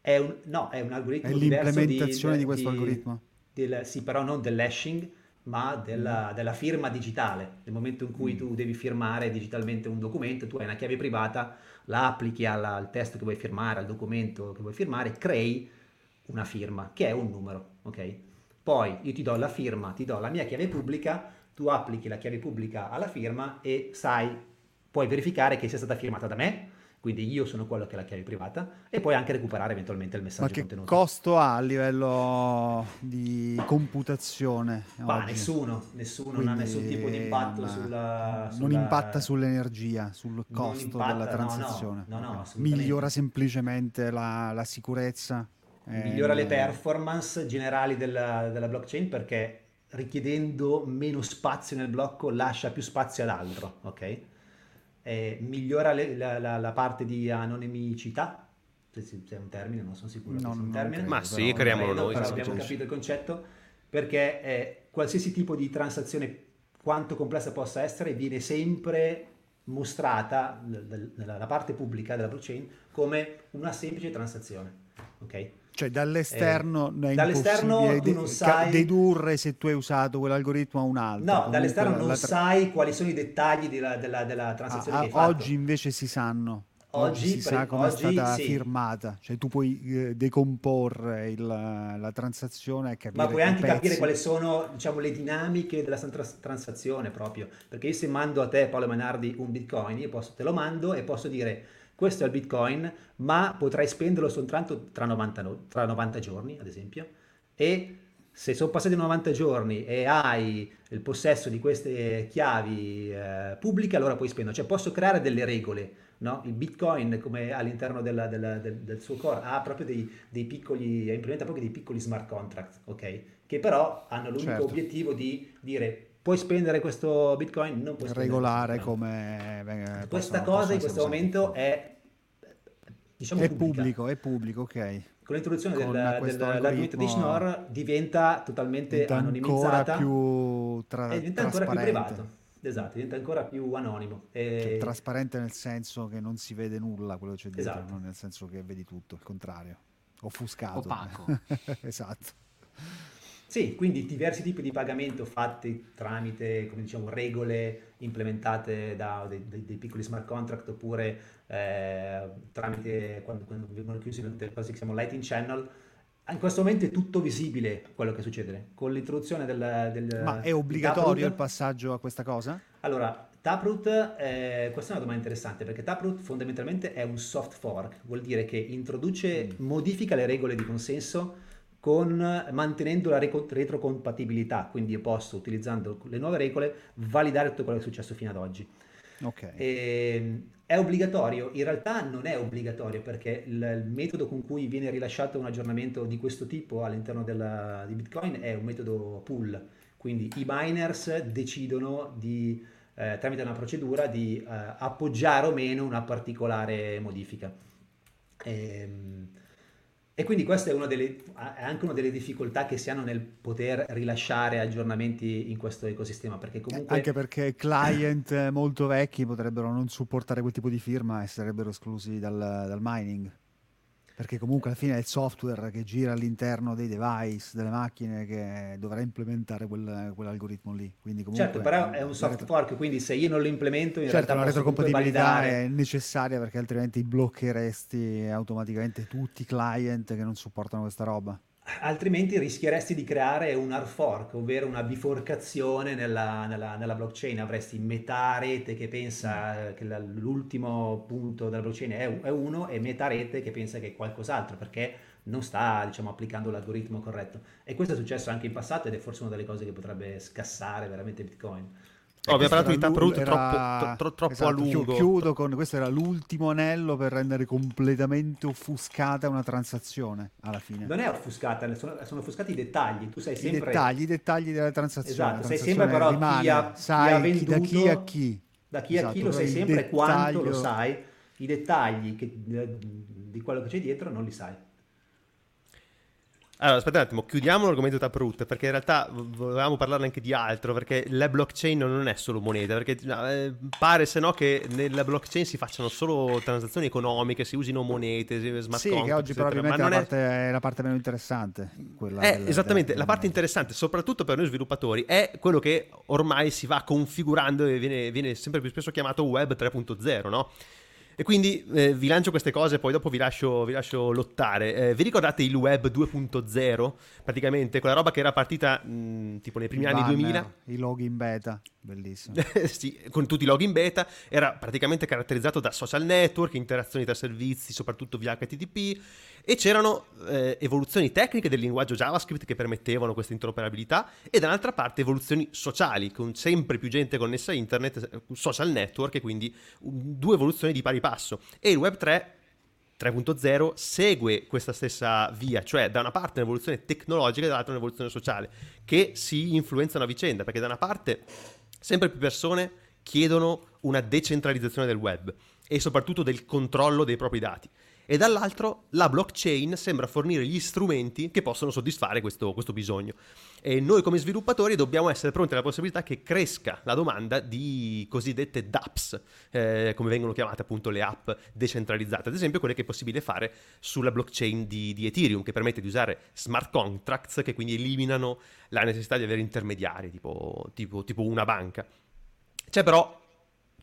È un, no, è un algoritmo è l'implementazione di, di questo algoritmo. Del, sì, però non dell'hashing, ma della, mm. della, firma digitale. Nel momento in cui mm. tu devi firmare digitalmente un documento, tu hai una chiave privata, la applichi alla, al testo che vuoi firmare, al documento che vuoi firmare, crei una firma, che è un numero, ok? Poi io ti do la firma, ti do la mia chiave pubblica, tu applichi la chiave pubblica alla firma e sai, puoi verificare che sia stata firmata da me, quindi io sono quello che ha la chiave privata e puoi anche recuperare eventualmente il messaggio Ma che contenuto. costo ha a livello di computazione? Ma oggi? nessuno, nessuno Quindi non ha nessun tipo di impatto sulla, sulla, Non impatta sull'energia, sul costo impatta, della transazione. No, no, no, Migliora semplicemente la, la sicurezza migliora le eh, performance generali della, della, blockchain perché richiedendo meno spazio nel blocco lascia più spazio ad altro, ok? E migliora le, la, la, la, parte di anonimicità, se è un termine, non sono sicuro no, se un termine. Ma sì, creiamolo noi. Però abbiamo capito il concetto, perché eh, qualsiasi tipo di transazione, quanto complessa possa essere, viene sempre mostrata nella parte pubblica della blockchain come una semplice transazione, ok? Cioè dall'esterno eh, è dall'esterno tu non sai... dedurre se tu hai usato quell'algoritmo a un altro. No, Comunque dall'esterno non la... sai quali sono i dettagli della, della, della transazione ah, che hai fatto. Oggi invece si sanno. Oggi, oggi si pre... sa come oggi, è stata sì. firmata, cioè tu puoi eh, decomporre il, la transazione e capire Ma puoi anche pezzi. capire quali sono diciamo, le dinamiche della trans- transazione proprio, perché io se mando a te Paolo Manardi un bitcoin, io posso, te lo mando e posso dire questo è il Bitcoin, ma potrai spenderlo soltanto tra 90, tra 90 giorni, ad esempio, e se sono passati 90 giorni e hai il possesso di queste chiavi eh, pubbliche, allora puoi spendere. Cioè posso creare delle regole, no? Il Bitcoin, come all'interno della, della, del, del, suo core, ha proprio dei, dei, piccoli, implementa proprio dei piccoli smart contract, ok? Che però hanno l'unico certo. obiettivo di dire puoi spendere questo bitcoin, non puoi regolare come questa cosa in questo momento è diciamo è pubblico, è pubblico, ok. Con l'introduzione del, dell'argomento di Schnorr diventa totalmente diventa anonimizzata. ancora più tra- e diventa ancora più privato. Esatto, diventa ancora più anonimo. E... Cioè, trasparente nel senso che non si vede nulla quello che c'è dietro, esatto. non nel senso che vedi tutto, il contrario. Offuscato. Opaco. [LAUGHS] esatto. Sì, quindi diversi tipi di pagamento fatti tramite, come diciamo, regole implementate da dei, dei, dei piccoli smart contract oppure eh, tramite quando, quando vengono chiusi le cose che chiamiamo lighting channel. In questo momento è tutto visibile quello che succede. Con l'introduzione del... del Ma è obbligatorio il passaggio a questa cosa? Allora, Taproot, eh, questa è una domanda interessante perché Taproot fondamentalmente è un soft fork, vuol dire che introduce, mm. modifica le regole di consenso con, mantenendo la retrocompatibilità, quindi io posso, utilizzando le nuove regole, validare tutto quello che è successo fino ad oggi. Okay. E, ehm, è obbligatorio? In realtà non è obbligatorio perché il, il, metodo con cui viene rilasciato un aggiornamento di questo tipo all'interno della, di Bitcoin è un metodo pool, quindi i miners decidono di, eh, tramite una procedura di eh, appoggiare o meno una particolare modifica. Ehm, e quindi questa è, delle, è, anche una delle difficoltà che si hanno nel poter rilasciare aggiornamenti in questo ecosistema. Perché comunque... Anche perché client molto vecchi potrebbero non supportare quel tipo di firma e sarebbero esclusi dal, dal mining perché comunque alla fine è il software che gira all'interno dei device, delle macchine che dovrà implementare quel, quell'algoritmo lì. Quindi comunque, certo, però è un soft fork, quindi se io non lo implemento in certo, realtà la retrocompatibilità è necessaria perché altrimenti bloccheresti automaticamente tutti i client che non supportano questa roba altrimenti rischieresti di creare un hard fork, ovvero una biforcazione nella, nella, nella blockchain. Avresti metà rete che pensa che la, l'ultimo punto della blockchain è, è, uno e metà rete che pensa che è qualcos'altro perché non sta diciamo, applicando l'algoritmo corretto. E questo è successo anche in passato ed è forse una delle cose che potrebbe scassare veramente Bitcoin. Oh, abbiamo parlato di Taproot era... troppo, tro- troppo esatto, a lungo. Chiudo con questo era l'ultimo anello per rendere completamente offuscata una transazione alla fine. Non è offuscata, sono, sono offuscati i dettagli. Tu sai sempre i dettagli, i dettagli della transazione. Esatto, sai sempre però rimane, chi, ha, sai chi ha venduto, da chi a chi. Da chi esatto, a chi lo sai sempre dettaglio... quanto lo sai, i dettagli che, di quello che c'è dietro non li sai. Allora, aspetta un attimo, chiudiamo l'argomento Taproot perché in realtà volevamo parlarne anche di altro perché la blockchain non è solo moneta, perché eh, pare se no che nella blockchain si facciano solo transazioni economiche, si usino monete, smart sì, contract, che oggi eccetera, probabilmente è la, parte, è... la, parte, meno interessante. Quella è, del, esattamente, del... la parte interessante, soprattutto per noi sviluppatori, è quello che ormai si va configurando e viene, viene sempre più spesso chiamato Web 3.0, no? E quindi eh, vi lancio queste cose, poi dopo vi lascio, vi lascio lottare. Eh, vi ricordate il web 2.0? Praticamente quella roba che era partita mh, tipo nei primi il anni banner, 2000. I login beta, bellissimo. [LAUGHS] sì, con tutti i login beta. Era praticamente caratterizzato da social network, interazioni tra servizi, soprattutto via HTTP e c'erano eh, evoluzioni tecniche del linguaggio JavaScript che permettevano questa interoperabilità e dall'altra parte evoluzioni sociali con sempre più gente connessa a internet, eh, social network e quindi due evoluzioni di pari passo e il Web 3 3.0 segue questa stessa via, cioè da una parte un'evoluzione tecnologica e dall'altra un'evoluzione sociale, che si influenzano a vicenda, perché da una parte sempre più persone chiedono una decentralizzazione del web e soprattutto del controllo dei propri dati e dall'altro la blockchain sembra fornire gli strumenti che possono soddisfare questo, questo, bisogno. E noi come sviluppatori dobbiamo essere pronti alla possibilità che cresca la domanda di cosiddette dApps, eh, come vengono chiamate appunto le app decentralizzate, ad esempio quelle che è possibile fare sulla blockchain di, di Ethereum, che permette di usare smart contracts che quindi eliminano la necessità di avere intermediari, tipo, tipo, tipo una banca. C'è però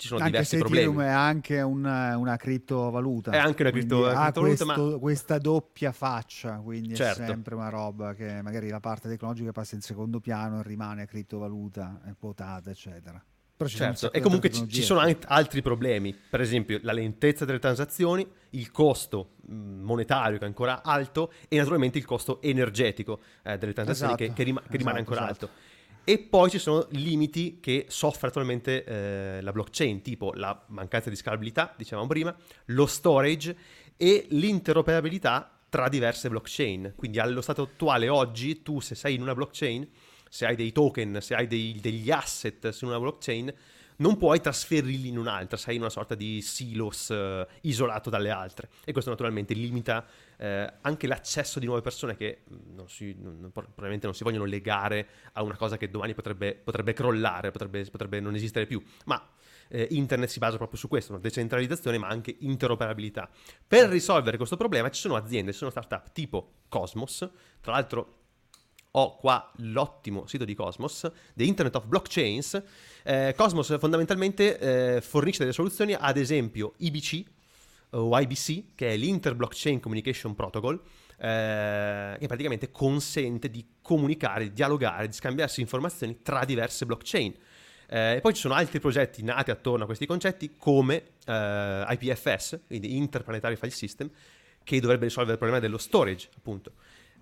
ci sono anche diversi problemi. Ethereum è anche una, una criptovaluta. È anche una cripto, criptovaluta, questo, ma... questa doppia faccia, quindi certo. è sempre una roba che magari la parte tecnologica passa in secondo piano e rimane criptovaluta, quotata, eccetera. certo, e comunque ci, ci sono anche altri problemi, per esempio la lentezza delle transazioni, il costo monetario che è ancora alto e naturalmente il costo energetico eh, delle transazioni esatto, che, che, rima- che rimane esatto, ancora esatto. alto. E poi ci sono limiti che soffre attualmente eh, la blockchain, tipo la mancanza di scalabilità, dicevamo prima, lo storage e l'interoperabilità tra diverse blockchain. Quindi allo stato attuale oggi tu se sei in una blockchain, se hai dei token, se hai dei, degli asset su una blockchain, non puoi trasferirli in un'altra, sei in una sorta di silos uh, isolato dalle altre. E questo naturalmente limita uh, anche l'accesso di nuove persone che mm, non si, non, probabilmente non si vogliono legare a una cosa che domani potrebbe, potrebbe crollare, potrebbe, potrebbe non esistere più, ma eh, internet si basa proprio su questo, una decentralizzazione ma anche interoperabilità. Per risolvere questo problema ci sono aziende, ci sono startup tipo Cosmos, tra l'altro ho qua l'ottimo sito di Cosmos, The Internet of Blockchains. Eh, Cosmos fondamentalmente eh, fornisce delle soluzioni, ad esempio IBC o IBC, che è l'Inter-Blockchain Communication Protocol, eh, che praticamente consente di comunicare, di dialogare, di scambiarsi informazioni tra diverse blockchain. Eh, poi ci sono altri progetti nati attorno a questi concetti come eh, IPFS, quindi Interplanetary File System, che dovrebbe risolvere il problema dello storage, appunto.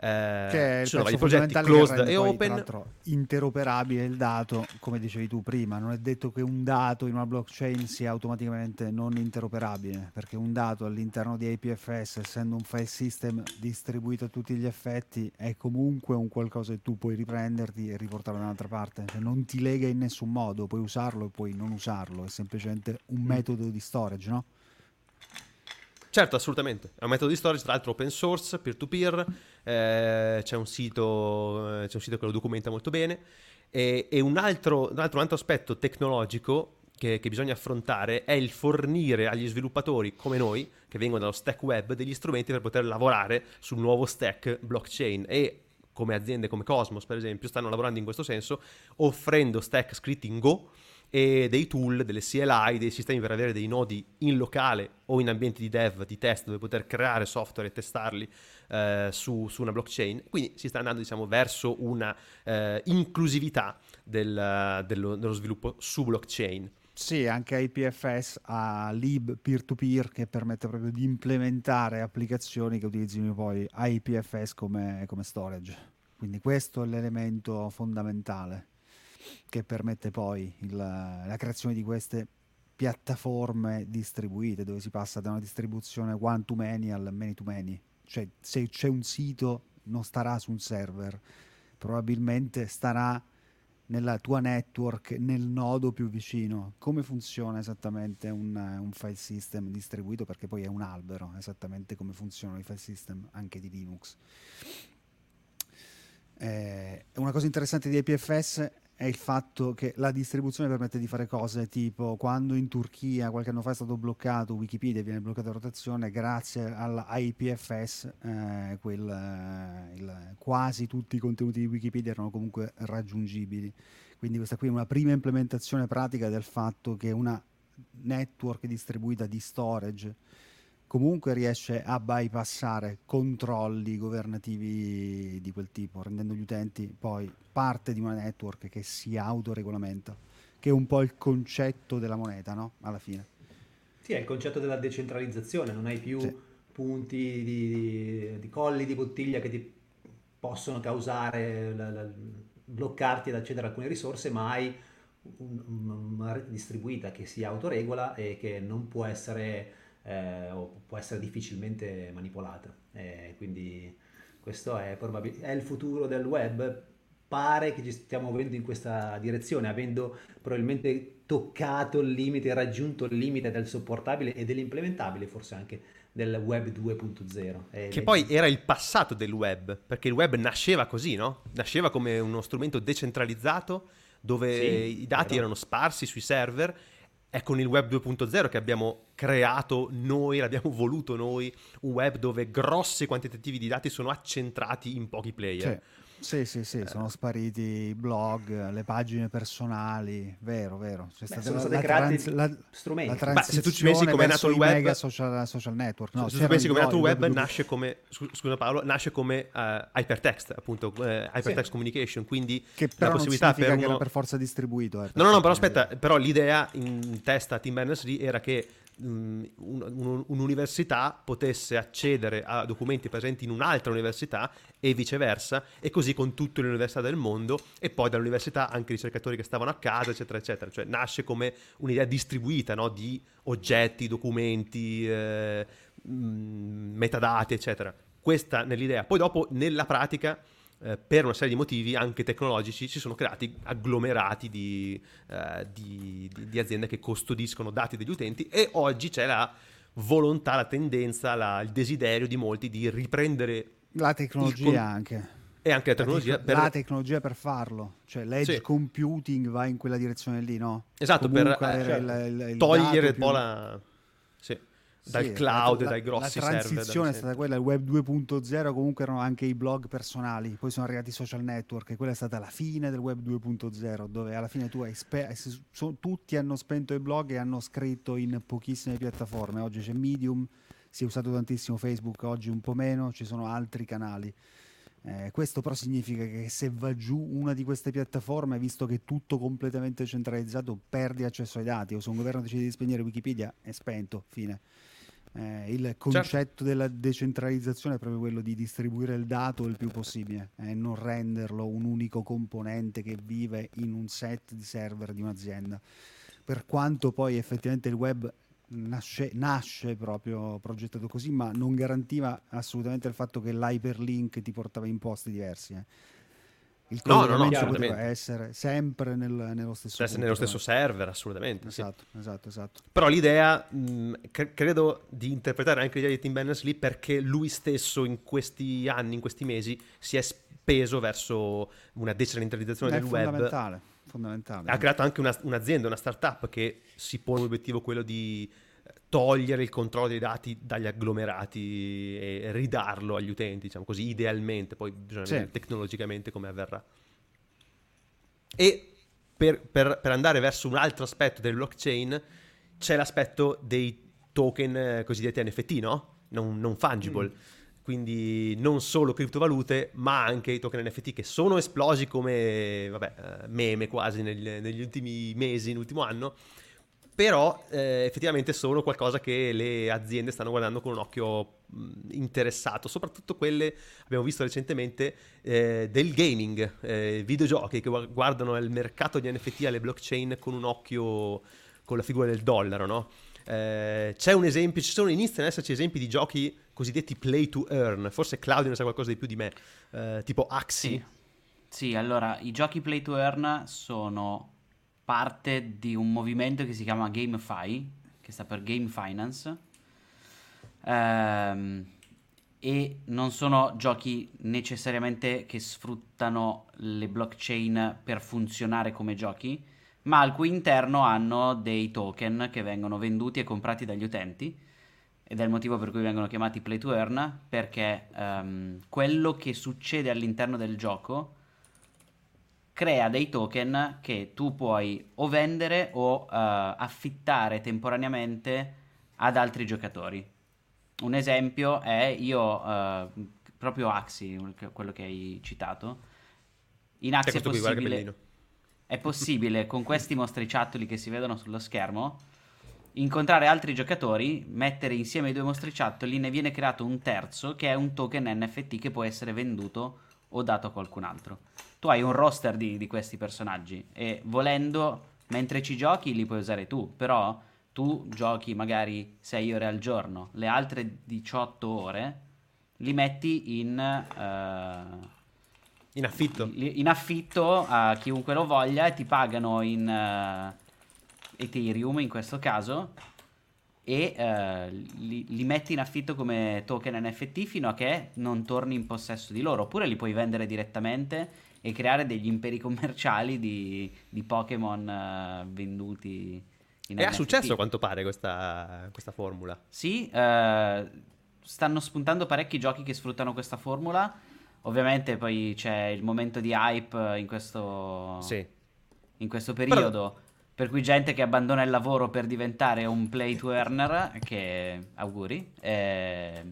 Eh, che ci sono vari progetti closed e open. interoperabile il dato, come dicevi tu prima, non è detto che un dato in una blockchain sia automaticamente non interoperabile, perché un dato all'interno di IPFS, essendo un file system distribuito a tutti gli effetti, è comunque un qualcosa che tu puoi riprenderti e riportarlo da un'altra parte, cioè, non ti lega in nessun modo, puoi usarlo e puoi non usarlo, è semplicemente un mm. metodo di storage, no? Certo, assolutamente. È un metodo di storage, tra l'altro open source, peer-to-peer, eh, c'è, un sito, eh, c'è, un sito, che lo documenta molto bene. E, e un, altro, un, altro, un, altro, aspetto tecnologico che, che, bisogna affrontare è il fornire agli sviluppatori come noi, che vengono dallo stack web, degli strumenti per poter lavorare sul nuovo stack blockchain. E come aziende come Cosmos, per esempio, stanno lavorando in questo senso, offrendo stack scritti in Go e dei tool, delle CLI, dei sistemi per avere dei nodi in locale o in ambienti di dev, di test, dove poter creare software e testarli eh, su, su, una blockchain. Quindi si sta andando diciamo, verso una eh, inclusività del, dello, dello sviluppo su blockchain. Sì, anche IPFS ha lib peer-to-peer che permette proprio di implementare applicazioni che utilizzino poi IPFS come, come storage. Quindi questo è l'elemento fondamentale che permette poi il, la creazione di queste piattaforme distribuite dove si passa da una distribuzione one to many al many to many. Cioè se c'è un sito non starà su un server, probabilmente starà nella tua network, nel nodo più vicino. Come funziona esattamente un, un, file system distribuito? Perché poi è un albero, esattamente come funzionano i file system anche di Linux. Eh, una cosa interessante di APFS è il fatto che la distribuzione permette di fare cose tipo quando in Turchia qualche anno fa è stato bloccato Wikipedia viene bloccata la rotazione grazie all'IPFS eh, quel, eh, il, quasi tutti i contenuti di Wikipedia erano comunque raggiungibili. Quindi questa qui è una prima implementazione pratica del fatto che una network distribuita di storage comunque riesce a bypassare controlli governativi di quel tipo, rendendo gli utenti poi parte di una network che si autoregolamenta, che è un po' il concetto della moneta, no? Alla fine. Sì, è il concetto della decentralizzazione, non hai più sì. punti di, di, di, colli di bottiglia che ti possono causare, la, la, bloccarti ad accedere a alcune risorse, ma hai un, una rete distribuita che si autoregola e che non può essere eh, o può essere difficilmente manipolata. Eh, quindi questo è, probabil- è il futuro del web. Pare che ci stiamo muovendo in questa direzione, avendo probabilmente toccato il limite, raggiunto il limite del sopportabile e dell'implementabile, forse anche del web 2.0. Eh, che poi era il passato del web, perché il web nasceva così, no? Nasceva come uno strumento decentralizzato dove sì, i dati vero. erano sparsi sui server è con il web 2.0 che abbiamo creato noi, l'abbiamo [LAUGHS] voluto noi, un web dove grossi quantitativi di dati sono accentrati in pochi player. Sì. Sì, sì, sì, sono spariti i blog, le pagine personali, vero, vero. C'è Beh, sono stati creati trans- la, strumenti. La Ma se tu ci pensi come è nato il web... mega social, social network. No, se tu pensi come è nato il web, nasce come, scusa Paolo, nasce come uh, hypertext, appunto, uh, hypertext sì. communication, quindi che la possibilità per uno... che era per forza distribuito. Eh, no, no, no, però aspetta, però l'idea in testa a Tim Berners-Lee era che un'università potesse accedere a documenti presenti in un'altra università e viceversa, e così con tutte le università del mondo, e poi dall'università anche ricercatori che stavano a casa, eccetera, eccetera. Cioè nasce come un'idea distribuita no? di oggetti, documenti, eh, metadati, eccetera. Questa nell'idea. Poi dopo, nella pratica, eh, per una serie di motivi anche tecnologici si sono creati agglomerati di, eh, di, di, di, aziende che custodiscono dati degli utenti e oggi c'è la volontà, la tendenza, la, il desiderio di molti di riprendere la tecnologia con... anche e anche la tecnologia, la, te- per... la tecnologia per farlo, cioè l'edge sì. computing va in quella direzione lì, no? Esatto, Comunque per eh, certo. il, il, il togliere un po' più... la... Sì dal sì, cloud, la, dai grossi server. La transizione è stata quella, il web 2.0 comunque erano anche i blog personali, poi sono arrivati i social network e quella è stata la fine del web 2.0 dove alla fine tu hai spe- so, tutti hanno spento i blog e hanno scritto in pochissime piattaforme, oggi c'è Medium, si è usato tantissimo Facebook, oggi un po' meno, ci sono altri canali. Eh, questo però significa che se va giù una di queste piattaforme, visto che è tutto completamente centralizzato, perdi accesso ai dati o se un governo decide di spegnere Wikipedia è spento, fine. Eh, il concetto certo. della decentralizzazione è proprio quello di distribuire il dato il più possibile e eh, non renderlo un unico componente che vive in un set di server di un'azienda. Per quanto poi effettivamente il web nasce, nasce, proprio progettato così, ma non garantiva assolutamente il fatto che l'hyperlink ti portava in posti diversi. Eh. Il no, no, no, poteva essere sempre nel, nello stesso essere nello stesso server, assolutamente. Esatto, sì. esatto, esatto. Però l'idea, mh, cre- credo di interpretare anche l'idea di Tim Berners-Lee perché lui stesso in questi anni, in questi mesi, si è speso verso una decentralizzazione è del fondamentale, web. Fondamentale. Ha creato anche una, un'azienda, una startup che si pone l'obiettivo quello di togliere il controllo dei dati dagli agglomerati e ridarlo agli utenti, diciamo così, idealmente, poi bisogna sì. vedere tecnologicamente come avverrà. E per, per, per, andare verso un altro aspetto del blockchain c'è l'aspetto dei token eh, cosiddetti NFT, no? Non, non fungible. Mm. Quindi non solo criptovalute, ma anche i token NFT che sono esplosi come vabbè, eh, meme quasi negli, negli ultimi mesi, nell'ultimo anno però eh, effettivamente sono qualcosa che le aziende stanno guardando con un occhio interessato, soprattutto quelle, abbiamo visto recentemente, eh, del gaming, eh, videogiochi che guardano il mercato di NFT alle blockchain con un occhio, con la figura del dollaro, no? Eh, c'è un esempio, ci sono, iniziano ad esserci esempi di giochi cosiddetti play to earn, forse Claudio ne sa qualcosa di più di me, eh, tipo Axie. Sì. sì, allora, i giochi play to earn sono parte di un movimento che si chiama GameFi, che sta per Game Finance. Ehm, e non sono giochi necessariamente che sfruttano le blockchain per funzionare come giochi, ma al cui interno hanno dei token che vengono venduti e comprati dagli utenti ed è il motivo per cui vengono chiamati play to earn perché um, quello che succede all'interno del gioco crea dei token che tu puoi o vendere o uh, affittare temporaneamente ad altri giocatori. Un esempio è io, uh, proprio Axi, quello che hai citato. In Axi è possibile, è possibile con questi mostriciattoli che si vedono sullo schermo incontrare altri giocatori, mettere insieme i due mostriciattoli, ne viene creato un terzo che è un token NFT che può essere venduto o dato a qualcun altro tu hai un roster di, di questi personaggi e volendo, mentre ci giochi, li puoi usare tu, però tu giochi magari 6 ore al giorno, le altre 18 ore li metti in... Uh, in affitto. In affitto a chiunque lo voglia e ti pagano in uh, Ethereum in questo caso e uh, li, li, metti in affitto come token NFT fino a che non torni in possesso di loro oppure li puoi vendere direttamente e creare degli imperi commerciali di, di Pokémon uh, venduti in E ha successo a quanto pare questa, questa formula. Sì, uh, stanno spuntando parecchi giochi che sfruttano questa formula. Ovviamente poi c'è il momento di hype in questo, sì. in questo periodo. Però... Per cui gente che abbandona il lavoro per diventare un play to earner, che auguri. Eh,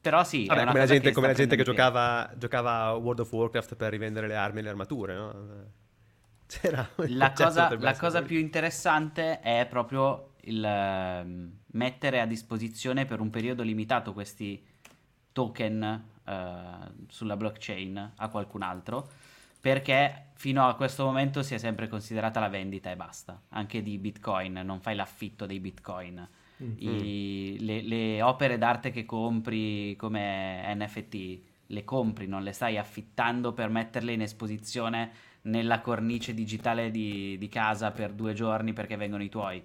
però sì, Vabbè, come la gente, come la gente che giocava, giocava, a World of Warcraft per rivendere le armi e le armature, no? [LAUGHS] C'era la cosa, la cosa più interessante è proprio il uh, mettere a disposizione per un periodo limitato questi token uh, sulla blockchain a qualcun altro perché fino a questo momento si è sempre considerata la vendita e basta, anche di bitcoin, non fai l'affitto dei bitcoin i, le, le, opere d'arte che compri come NFT le compri, non le stai affittando per metterle in esposizione nella cornice digitale di, di casa per due giorni perché vengono i tuoi.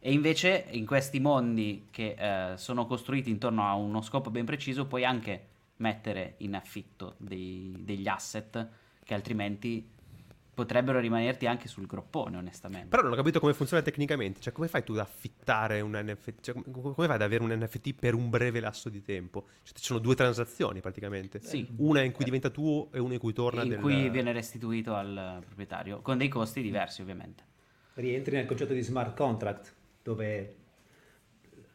E invece in questi mondi che eh, sono costruiti intorno a uno scopo ben preciso puoi anche mettere in affitto dei, degli asset che altrimenti potrebbero rimanerti anche sul groppone, onestamente. Però non ho capito come funziona tecnicamente. Cioè, come fai tu ad affittare un NFT? Cioè, come fai ad avere un NFT per un breve lasso di tempo? Cioè, ci sono due transazioni praticamente. Sì. Una in cui diventa tuo e una in cui torna. In del... cui viene restituito al proprietario, con dei costi diversi, ovviamente. Rientri nel concetto di smart contract, dove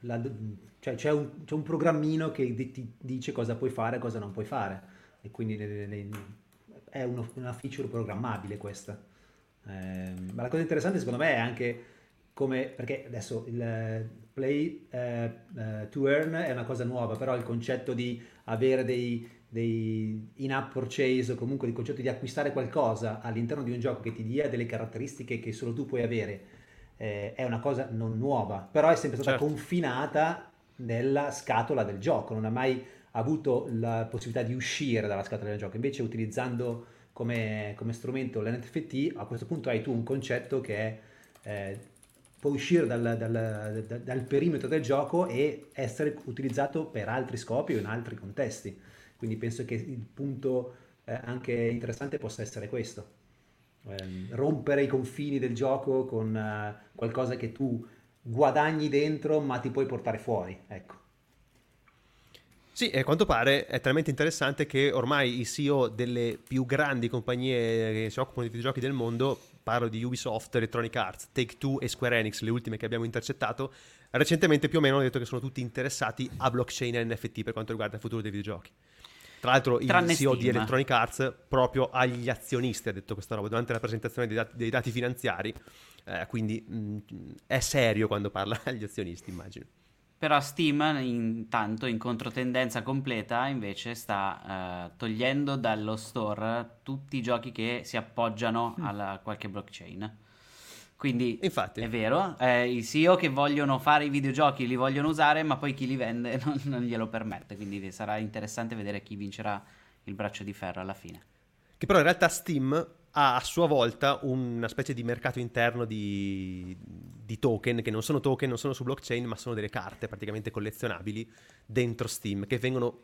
la, cioè c'è, un, c'è, un, programmino che ti dice cosa puoi fare e cosa non puoi fare. E quindi le, le, è uno, una feature programmabile questa. Eh, ma la cosa interessante secondo me è anche come, perché adesso il play eh, eh, to earn è una cosa nuova, però il concetto di avere dei, dei in-app purchase o comunque il concetto di acquistare qualcosa all'interno di un gioco che ti dia delle caratteristiche che solo tu puoi avere eh, è una cosa non nuova, però è sempre stata certo. confinata nella scatola del gioco, non ha mai avuto la possibilità di uscire dalla scatola del gioco, invece utilizzando come, come strumento l'NFT, a questo punto hai tu un concetto che eh, può uscire dal, dal, dal, dal, perimetro del gioco e essere utilizzato per altri scopi o in altri contesti. Quindi penso che il punto eh, anche interessante possa essere questo. Eh, rompere i confini del gioco con uh, qualcosa che tu guadagni dentro ma ti puoi portare fuori. Ecco. Sì, a quanto pare è talmente interessante che ormai i CEO delle più grandi compagnie che si occupano di videogiochi del mondo, parlo di Ubisoft, Electronic Arts, Take-Two e Square Enix, le ultime che abbiamo intercettato, recentemente più o meno hanno detto che sono tutti interessati a blockchain e NFT per quanto riguarda il futuro dei videogiochi. Tra l'altro il Tranne CEO Steam. di Electronic Arts proprio agli azionisti ha detto questa roba durante la presentazione dei dati, dei dati finanziari, eh, quindi mh, mm, è serio quando parla [LAUGHS] agli azionisti immagino. Però Steam intanto in controtendenza completa invece sta uh, togliendo dallo store tutti i giochi che si appoggiano mm. a qualche blockchain. Quindi Infatti. è vero, eh, i CEO che vogliono fare i videogiochi li vogliono usare, ma poi chi li vende [LAUGHS] non, non glielo permette. Quindi sarà interessante vedere chi vincerà il braccio di ferro alla fine. Che però in realtà Steam ha a sua volta una specie di mercato interno di, di, token, che non sono token, non sono su blockchain, ma sono delle carte praticamente collezionabili dentro Steam, che vengono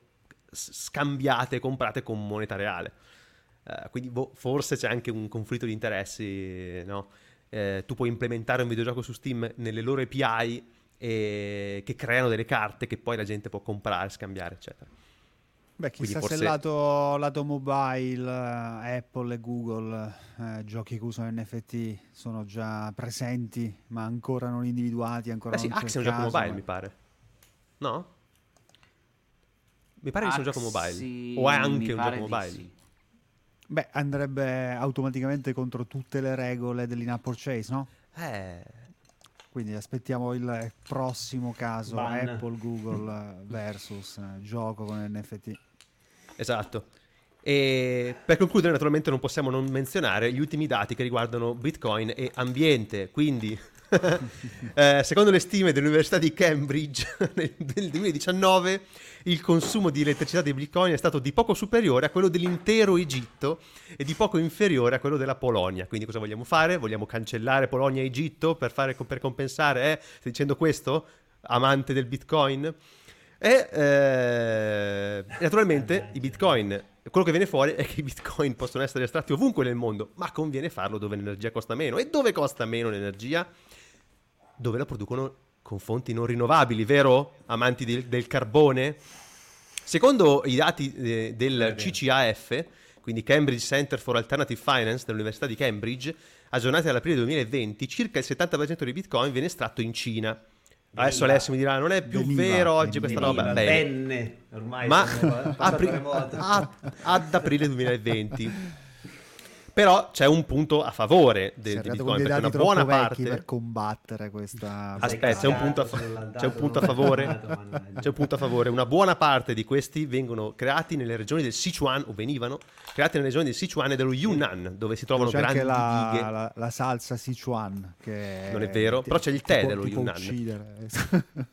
scambiate e comprate con moneta reale. Uh, quindi boh, forse c'è anche un conflitto di interessi, no? Uh, tu puoi implementare un videogioco su Steam nelle loro API e... che creano delle carte che poi la gente può comprare, scambiare, eccetera. Beh, chissà forse... se lato, lato mobile, eh, Apple e Google, eh, giochi che usano NFT, sono già presenti, ma ancora non individuati. Ancora Beh, sì, Axie è un gioco mobile, ma... mi pare. No? Mi pare che sia un gioco mobile. O è anche un gioco mobile. Sì. Beh, andrebbe automaticamente contro tutte le regole dell'in-app purchase, no? Eh. Quindi aspettiamo il prossimo caso Ban. Apple, Google versus eh, gioco con NFT. Esatto. E per concludere, naturalmente, non possiamo non menzionare gli ultimi dati che riguardano Bitcoin e ambiente. Quindi, [LAUGHS] eh, secondo le stime dell'Università di Cambridge [LAUGHS] nel, nel 2019, il consumo di elettricità di Bitcoin è stato di poco superiore a quello dell'intero Egitto e di poco inferiore a quello della Polonia. Quindi, cosa vogliamo fare? Vogliamo cancellare Polonia e Egitto per, fare, per compensare? Eh? Stai dicendo questo, amante del Bitcoin? E eh, naturalmente i bitcoin, quello che viene fuori è che i bitcoin possono essere estratti ovunque nel mondo, ma conviene farlo dove l'energia costa meno. E dove costa meno l'energia? Dove la producono con fonti non rinnovabili, vero? Amanti del, del carbone? Secondo i dati eh, del CCAF, quindi Cambridge Center for Alternative Finance dell'Università di Cambridge, aggiornati all'aprile 2020, circa il 70% dei bitcoin viene estratto in Cina Adesso Alessio mi dirà: non è più veniva, vero oggi questa roba. Bene. Venne, ormai ma [LAUGHS] ad, ad aprile 2020. Però c'è un punto a favore del, di Bitcoin, perché una buona parte per combattere questa Aspetta, c'è un punto a, fa- c'è un punto a favore. [LAUGHS] c'è un punto a favore, una buona parte di questi vengono creati nelle regioni del Sichuan o venivano creati nelle regioni del Sichuan e dello Yunnan, dove si trovano c'è grandi la, dighe. La, la, salsa Sichuan che Non è vero, però c'è il tè dello Yunnan.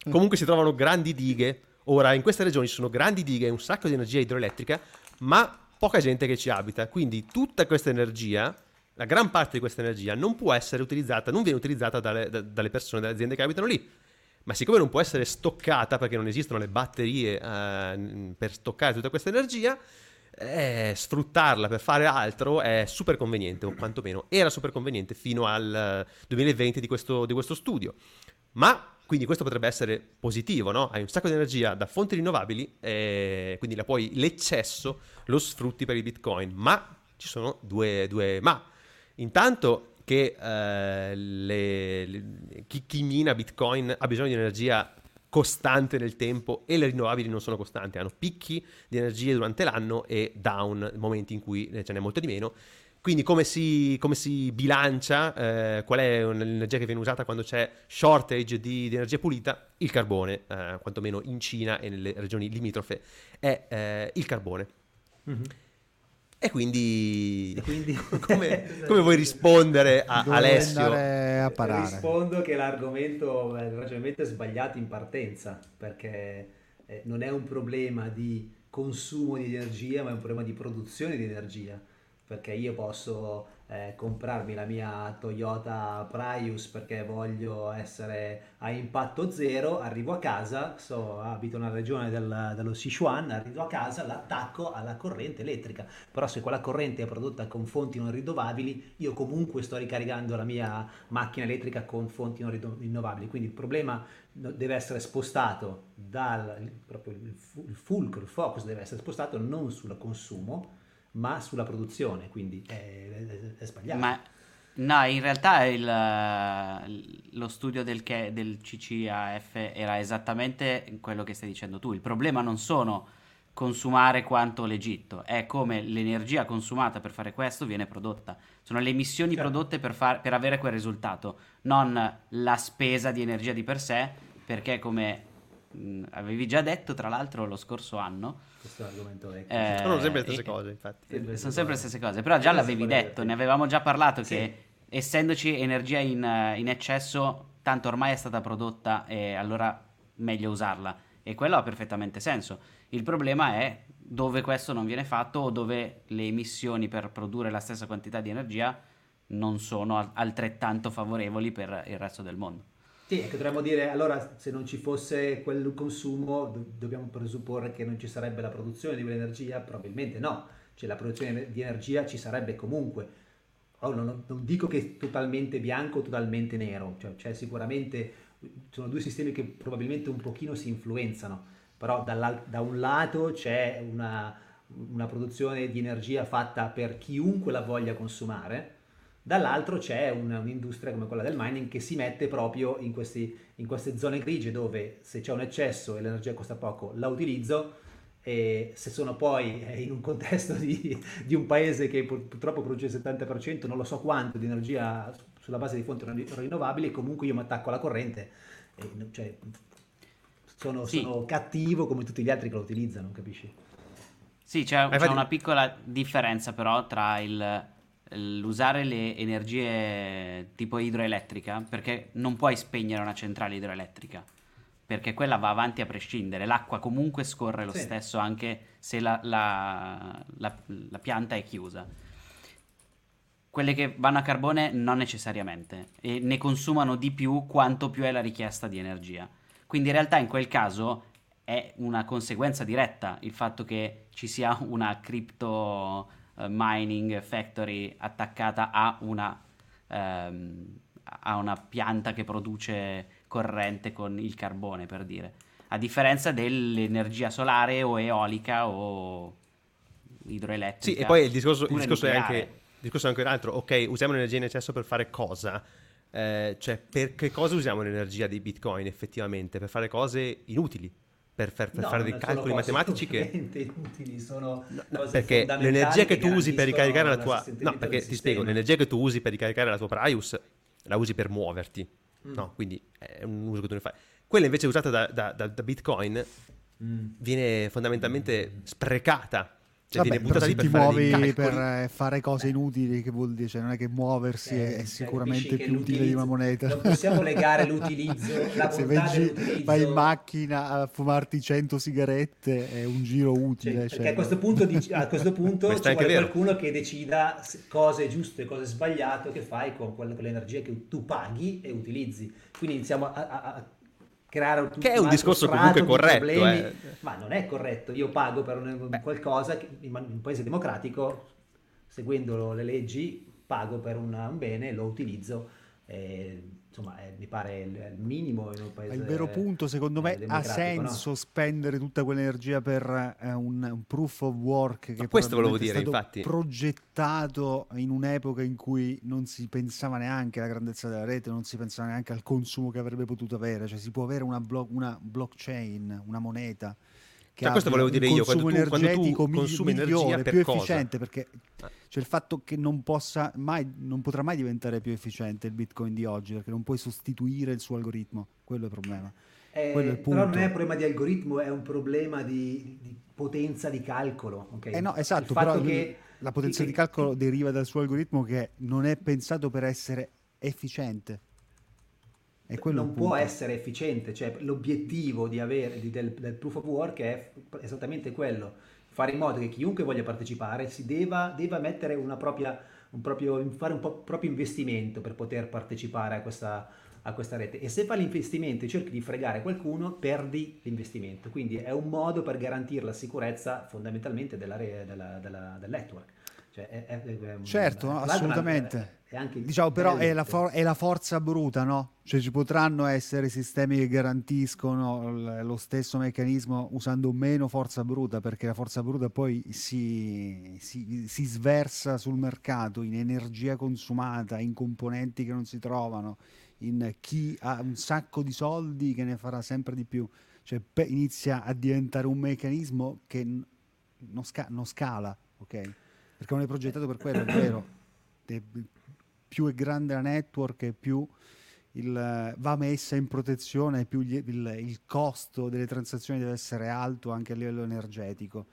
[LAUGHS] Comunque si trovano grandi dighe Ora, in queste regioni ci sono grandi dighe e un sacco di energia idroelettrica, ma poca gente che ci abita. Quindi tutta questa energia, la gran parte di questa energia, non può essere utilizzata, non viene utilizzata dalle, da, dalle persone, dalle aziende che abitano lì. Ma siccome non può essere stoccata perché non esistono le batterie eh, per stoccare tutta questa energia, eh, sfruttarla per fare altro è super conveniente, o quantomeno era super conveniente fino al 2020 di questo, di questo studio. Ma quindi questo potrebbe essere positivo, no? Hai un sacco di energia da fonti rinnovabili, e quindi la puoi, l'eccesso lo sfrutti per il Bitcoin. Ma ci sono due, due ma. Intanto che eh, le, le, chi, chi mina Bitcoin ha bisogno di energia costante nel tempo e le rinnovabili non sono costanti, hanno picchi di energia durante l'anno e down, momenti in cui ce n'è molto di meno. Quindi come si, come si bilancia, eh, qual è l'energia che viene usata quando c'è shortage di, di energia pulita? Il carbone, eh, quantomeno in Cina e nelle regioni limitrofe, è eh, il carbone. Mm-hmm. E quindi, e quindi... [LAUGHS] come, [LAUGHS] come, vuoi rispondere a Dove Alessio? A parare. Rispondo che l'argomento, il ragionamento è sbagliato in partenza, perché eh, non è un problema di consumo di energia, ma è un problema di produzione di energia perché io posso eh, comprarmi la mia Toyota Prius perché voglio essere a impatto zero, arrivo a casa, so, abito nella regione del, dello Sichuan, arrivo a casa, l'attacco alla corrente elettrica, però se quella corrente è prodotta con fonti non rinnovabili, io comunque sto ricaricando la mia macchina elettrica con fonti non rinnovabili, quindi il problema deve essere spostato dal proprio il fulcro, il focus deve essere spostato non sul consumo, ma sulla produzione, quindi è, è, è sbagliato. Ma no, in realtà il, lo studio del, del CCAF era esattamente quello che stai dicendo tu. Il problema non sono consumare quanto l'Egitto, è come l'energia consumata per fare questo viene prodotta. Sono le emissioni certo. prodotte per, far, per avere quel risultato, non la spesa di energia di per sé, perché come mh, avevi già detto tra l'altro lo scorso anno, questo è l'argomento vecchio. Eh, sono sempre le stesse cose, infatti. Sempre sono sempre le stesse cose, però già l'avevi detto, ne avevamo già parlato sì. che essendoci energia in, in, eccesso, tanto ormai è stata prodotta e allora meglio usarla. E quello ha perfettamente senso. Il problema è dove questo non viene fatto o dove le emissioni per produrre la stessa quantità di energia non sono altrettanto favorevoli per il resto del mondo. Sì, che dovremmo dire, allora se non ci fosse quel consumo do- dobbiamo presupporre che non ci sarebbe la produzione di quell'energia? Probabilmente no, cioè la produzione di energia ci sarebbe comunque. Oh, non, non, dico che è totalmente bianco o totalmente nero, cioè c'è sicuramente, sono due sistemi che probabilmente un pochino si influenzano, però da un lato c'è una, una produzione di energia fatta per chiunque la voglia consumare, Dall'altro c'è un, un'industria come quella del mining che si mette proprio in, questi, in, queste zone grigie dove se c'è un eccesso e l'energia costa poco la utilizzo e se sono poi eh, in un contesto di, di un paese che purtroppo produce il 70%, non lo so quanto, di energia sulla base di fonti rinnovabili, comunque io mi attacco alla corrente. E, cioè, sono, sì. sono cattivo come tutti gli altri che lo utilizzano, capisci? Sì, c'è, c'è una piccola differenza però tra il l'usare le energie tipo idroelettrica, perché non puoi spegnere una centrale idroelettrica, perché quella va avanti a prescindere, l'acqua comunque scorre lo sì. stesso anche se la, la, la, la, pianta è chiusa. Quelle che vanno a carbone non necessariamente e ne consumano di più quanto più è la richiesta di energia. Quindi in realtà in quel caso è una conseguenza diretta il fatto che ci sia una cripto uh, mining factory attaccata a una, um, a una pianta che produce corrente con il carbone, per dire. A differenza dell'energia solare o eolica o idroelettrica. Sì, e poi il discorso, il discorso è anche, il discorso è anche un altro. Ok, usiamo l'energia in eccesso per fare cosa? Eh, cioè, per che cosa usiamo l'energia di Bitcoin effettivamente? Per fare cose inutili per, per, per no, fare dei calcoli matematici che inutili, sono no, perché l'energia che, tu usi per ricaricare la tua no perché ti spiego l'energia che tu usi per ricaricare la tua Prius la usi per muoverti mm. no quindi è un uso che tu ne fai quella invece usata da, da, da, da Bitcoin mm. viene fondamentalmente sprecata Cioè, Vabbè, buttata lì ti muovi per fare cose inutili, che vuol dire? Cioè, non è che muoversi Eh, è cioè, sicuramente più utile di una moneta. Non possiamo legare [LAUGHS] l'utilizzo, la Se bontà vai, in macchina a fumarti 100 sigarette è un giro Cioè, utile. perché cioè, a questo punto, dici- a questo punto [LAUGHS] ci vuole vero. qualcuno che decida cosa è giusto e cosa è sbagliato che fai con quella- quell'energia che tu paghi e utilizzi. Quindi iniziamo a, a- a creare un, Che è un discorso comunque di corretto, problemi. eh. Ma non è corretto. Io pago per un- qualcosa che in un paese democratico, seguendo le leggi, pago per una- un bene, lo utilizzo. e, insomma, eh, mi pare il, il minimo in un paese il vero punto, secondo me, eh, ha democratico, no? senso spendere tutta quell'energia per eh, un, un proof of work che questo volevo dire, è stato infatti. progettato in un'epoca in cui non si pensava neanche alla grandezza della rete, non si pensava neanche al consumo che avrebbe potuto avere, cioè si può avere una, blo- una blockchain, una moneta Cioè, questo volevo dire io, quando consumo tu- quando tu consumi energia migliore, per più cosa? efficiente perché Ah. c'è il fatto che non possa mai non potrà mai diventare più efficiente il bitcoin di oggi perché non puoi sostituire il suo algoritmo quello è il problema Eh, Quello è il però non è un problema di algoritmo, è un problema di, di potenza di calcolo. ok? Eh no, Il esatto, fatto però che- la potenza che- di calcolo deriva dal suo algoritmo che non è pensato per essere efficiente. Non può punto. essere efficiente, cioè l'obiettivo di avere, di- del, del proof of work è esattamente quello, fare in modo che chiunque voglia partecipare si deva, deva mettere una propria, un proprio, fare un po' proprio investimento per poter partecipare a questa, a questa rete e se fai l'investimento e cerchi di fregare qualcuno perdi l'investimento, quindi è un modo per garantire la sicurezza fondamentalmente della della- della- del network. Cioè, è- è- è Certo, assolutamente. Diciamo, però è la, for- è la forza bruta, no? Cioè ci potranno essere sistemi che garantiscono l- lo stesso meccanismo usando meno forza bruta, perché la forza bruta poi si, si- si sversa sul mercato in energia consumata, in componenti che non si trovano, in chi ha un sacco di soldi che ne farà sempre di più. Cioè pe- inizia a diventare un meccanismo che n- non, sca- non scala, ok? Perché non è progettato per quello, è vero. [COUGHS] E più è grande la network e più il, va messa in protezione, più gli- il, il costo delle transazioni deve essere alto anche a livello energetico.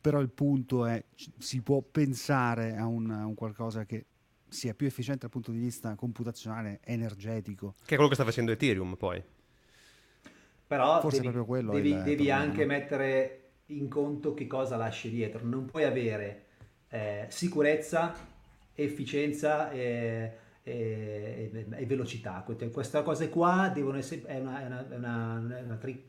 Però il punto è, c- si può pensare a un, a un qualcosa che sia più efficiente dal punto di vista computazionale, energetico. Che è quello che sta facendo Ethereum poi. Però Forse devi, è proprio quello devi, il devi anche mettere in conto che cosa lasci dietro. Non puoi avere eh, sicurezza, efficienza e, e- e velocità. Que- Queste cose qua devono essere... È una, è una- è una- una tri-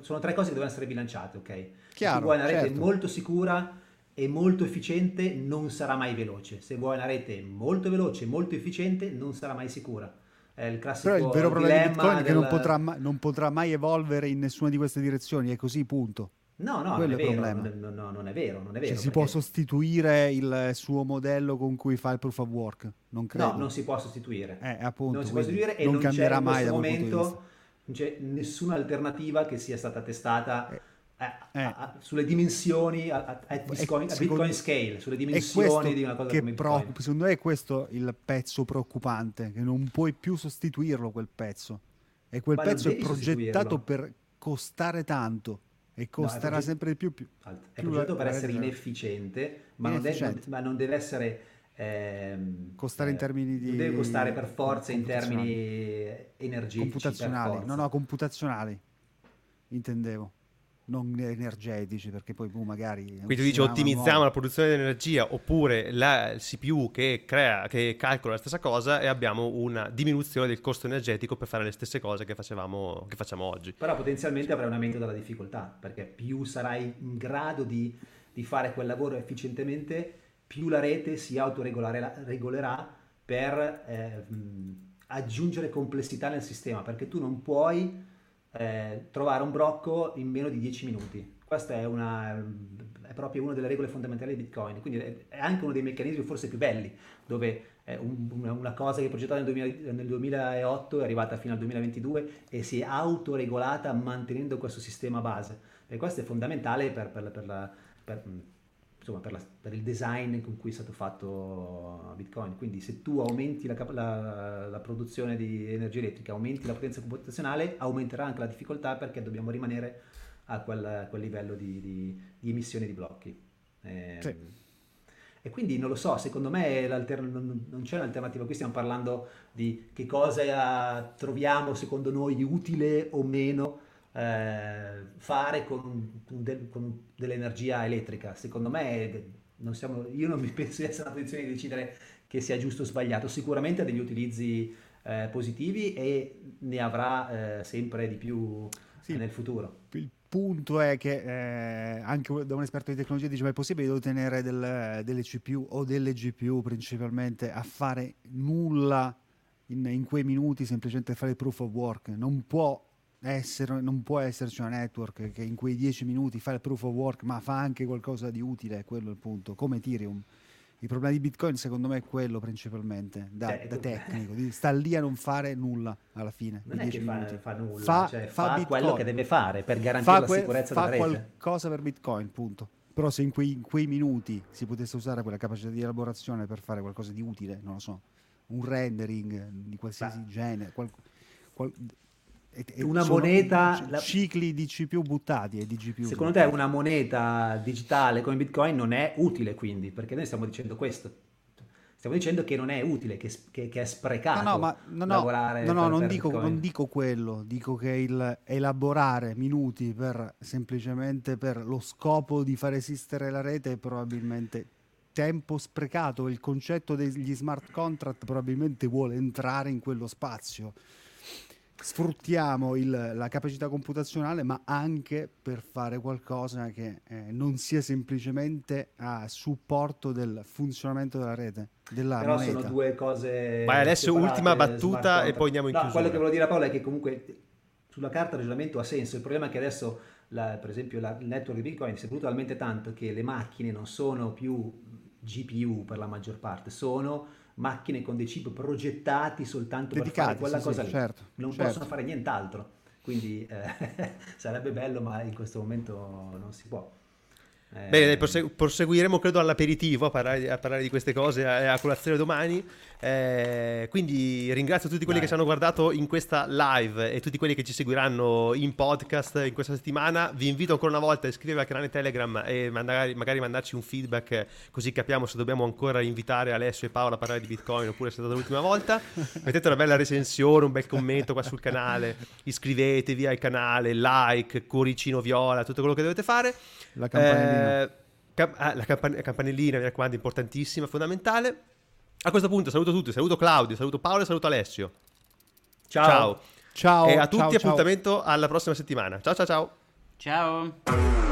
sono- tre cose che devono essere bilanciate, ok? Se Chiaro, tu vuoi una rete certo. molto sicura e molto efficiente, non sarà mai veloce. Se vuoi una rete molto veloce e molto efficiente, non sarà mai sicura. È il classico Però il vero problema di Bitcoin è che non del- potrà, non potrà mai evolvere in nessuna di queste direzioni, è così, punto. No, no, Quello non è è, vero, non, no, non è vero, non è Cioè, vero. si può sostituire il suo modello con cui fa il proof of work? Non credo. No, non si può sostituire. Eh, appunto, non si può sostituire e non non cambierà in mai questo punto di momento non c'è nessuna alternativa che sia stata testata Eh, eh, a- eh. a- sulle dimensioni a, a- a Bitcoin, a secondo- Bitcoin scale, sulle dimensioni questo di una cosa che come preoccupa, secondo me è questo il pezzo preoccupante, che non puoi più sostituirlo quel pezzo. E quel Ma pezzo è progettato per costare tanto e costerà proget- sempre di più. più. È progettato per essere inefficiente, ma non, deve, Inefficiente. ma non deve essere ehm, Costare in eh, termini di- non deve costare per forza in termini energetici computazionali, no, no, computazionali, intendevo, non energetici, perché poi boh, magari... Quindi tu dici ottimizziamo nuova- la produzione di energia oppure la, il CPU che crea, che calcola la stessa cosa e abbiamo una diminuzione del costo energetico per fare le stesse cose che, facevamo, che facciamo oggi. Però potenzialmente avrai un aumento della difficoltà, perché più sarai in grado di, di fare quel lavoro efficientemente, più la rete si autoregolerà per eh, aggiungere complessità nel sistema, perché tu non puoi eh, trovare un blocco in meno di 10 minuti. Questa è, una, è proprio una delle regole fondamentali di Bitcoin, quindi è anche uno dei meccanismi forse più belli, dove un- una, cosa che è progettata nel, 2000 nel 2008 è arrivata fino al 2022 e si è autoregolata mantenendo questo sistema base. E questo è fondamentale per, per per la- per, insomma, per, la- per il design con cui è stato fatto Bitcoin. Quindi se tu aumenti la, la- la produzione di energia elettrica, aumenti la potenza computazionale, aumenterà anche la difficoltà perché dobbiamo rimanere a quel, quel livello di, di- di emissione di blocchi. Eh, sì. E quindi non lo so, secondo me non c'è un'alternativa. Qui stiamo parlando di che cosa troviamo secondo noi utile o meno eh, fare con, de- con, dell'energia elettrica. Secondo me non siamo, io non mi [LAUGHS] penso di essere nella posizione di decidere che sia giusto o sbagliato. Sicuramente ha degli utilizzi eh, positivi e ne avrà eh, sempre di più sì. nel futuro. Il punto è che eh, anche da un esperto di tecnologia dice ma è possibile ottenere del, delle CPU o delle GPU principalmente a fare nulla in, in, quei minuti semplicemente fare proof of work non può essere, non può esserci una network che in quei 10 minuti fa il proof of work ma fa anche qualcosa di utile quello è il punto come Ethereum il problema di Bitcoin secondo me è quello principalmente, da, da tecnico, di sta lì a non fare nulla alla fine. Non è che fa, fa, nulla, fa, cioè, fa, fa quello che deve fare per garantire la que- sicurezza della rete. Fa qualcosa per Bitcoin, punto. Però se in quei, in quei, minuti si potesse usare quella capacità di elaborazione per fare qualcosa di utile, non lo so, un rendering di qualsiasi genere, qual, qual, una moneta cicli di CPU buttati e di GPU secondo buttati. te una moneta digitale come Bitcoin non è utile quindi? Perché noi stiamo dicendo questo. Stiamo dicendo che non è utile che, che, che è sprecato no, no, ma, no, lavorare no, no, non, dico, non, dico, quello. Dico che il elaborare minuti per semplicemente per lo scopo di far esistere la rete è probabilmente tempo sprecato. Il concetto degli smart contract probabilmente vuole entrare in quello spazio sfruttiamo il, la capacità computazionale, ma anche per fare qualcosa che eh, non sia semplicemente a supporto del funzionamento della rete. Della Però moneta. sono due cose. Vai adesso ultima battuta e poi andiamo in no, chiusura. Quello che volevo dire a Paolo è che comunque sulla carta il ragionamento ha senso. Il problema è che adesso, la, per esempio, la, il network di Bitcoin si è evoluto talmente tanto che le macchine non sono più GPU per la maggior parte, sono macchine con dei chip progettati soltanto Dedicati, per fare quella sì, cosa sì, lì. Certo, non certo. possono fare nient'altro. Quindi eh, [LAUGHS] sarebbe bello, ma in questo momento non si può. Bene, proseguiremo credo all'aperitivo a parlare, a parlare di queste cose a, a colazione domani. Eh, quindi ringrazio tutti quelli Dai. che ci hanno guardato in questa live e tutti quelli che ci seguiranno in podcast in questa settimana. Vi invito ancora una volta a iscrivervi al canale Telegram e magari, magari mandarci un feedback così capiamo se dobbiamo ancora invitare Alessio e Paolo a parlare di Bitcoin oppure è stata l'ultima volta. [LAUGHS] Mettete una bella recensione, un bel commento qua sul canale, iscrivetevi al canale, like, cuoricino viola, tutto quello che dovete fare. La campanellina. Eh, cam- ah, la campan- campanellina, mi raccomando, importantissima, fondamentale. A questo punto saluto tutti, saluto Claudio, saluto Paolo e saluto Alessio. Ciao. Ciao. ciao e a tutti ciao, appuntamento ciao. alla prossima settimana. Ciao ciao ciao. Ciao.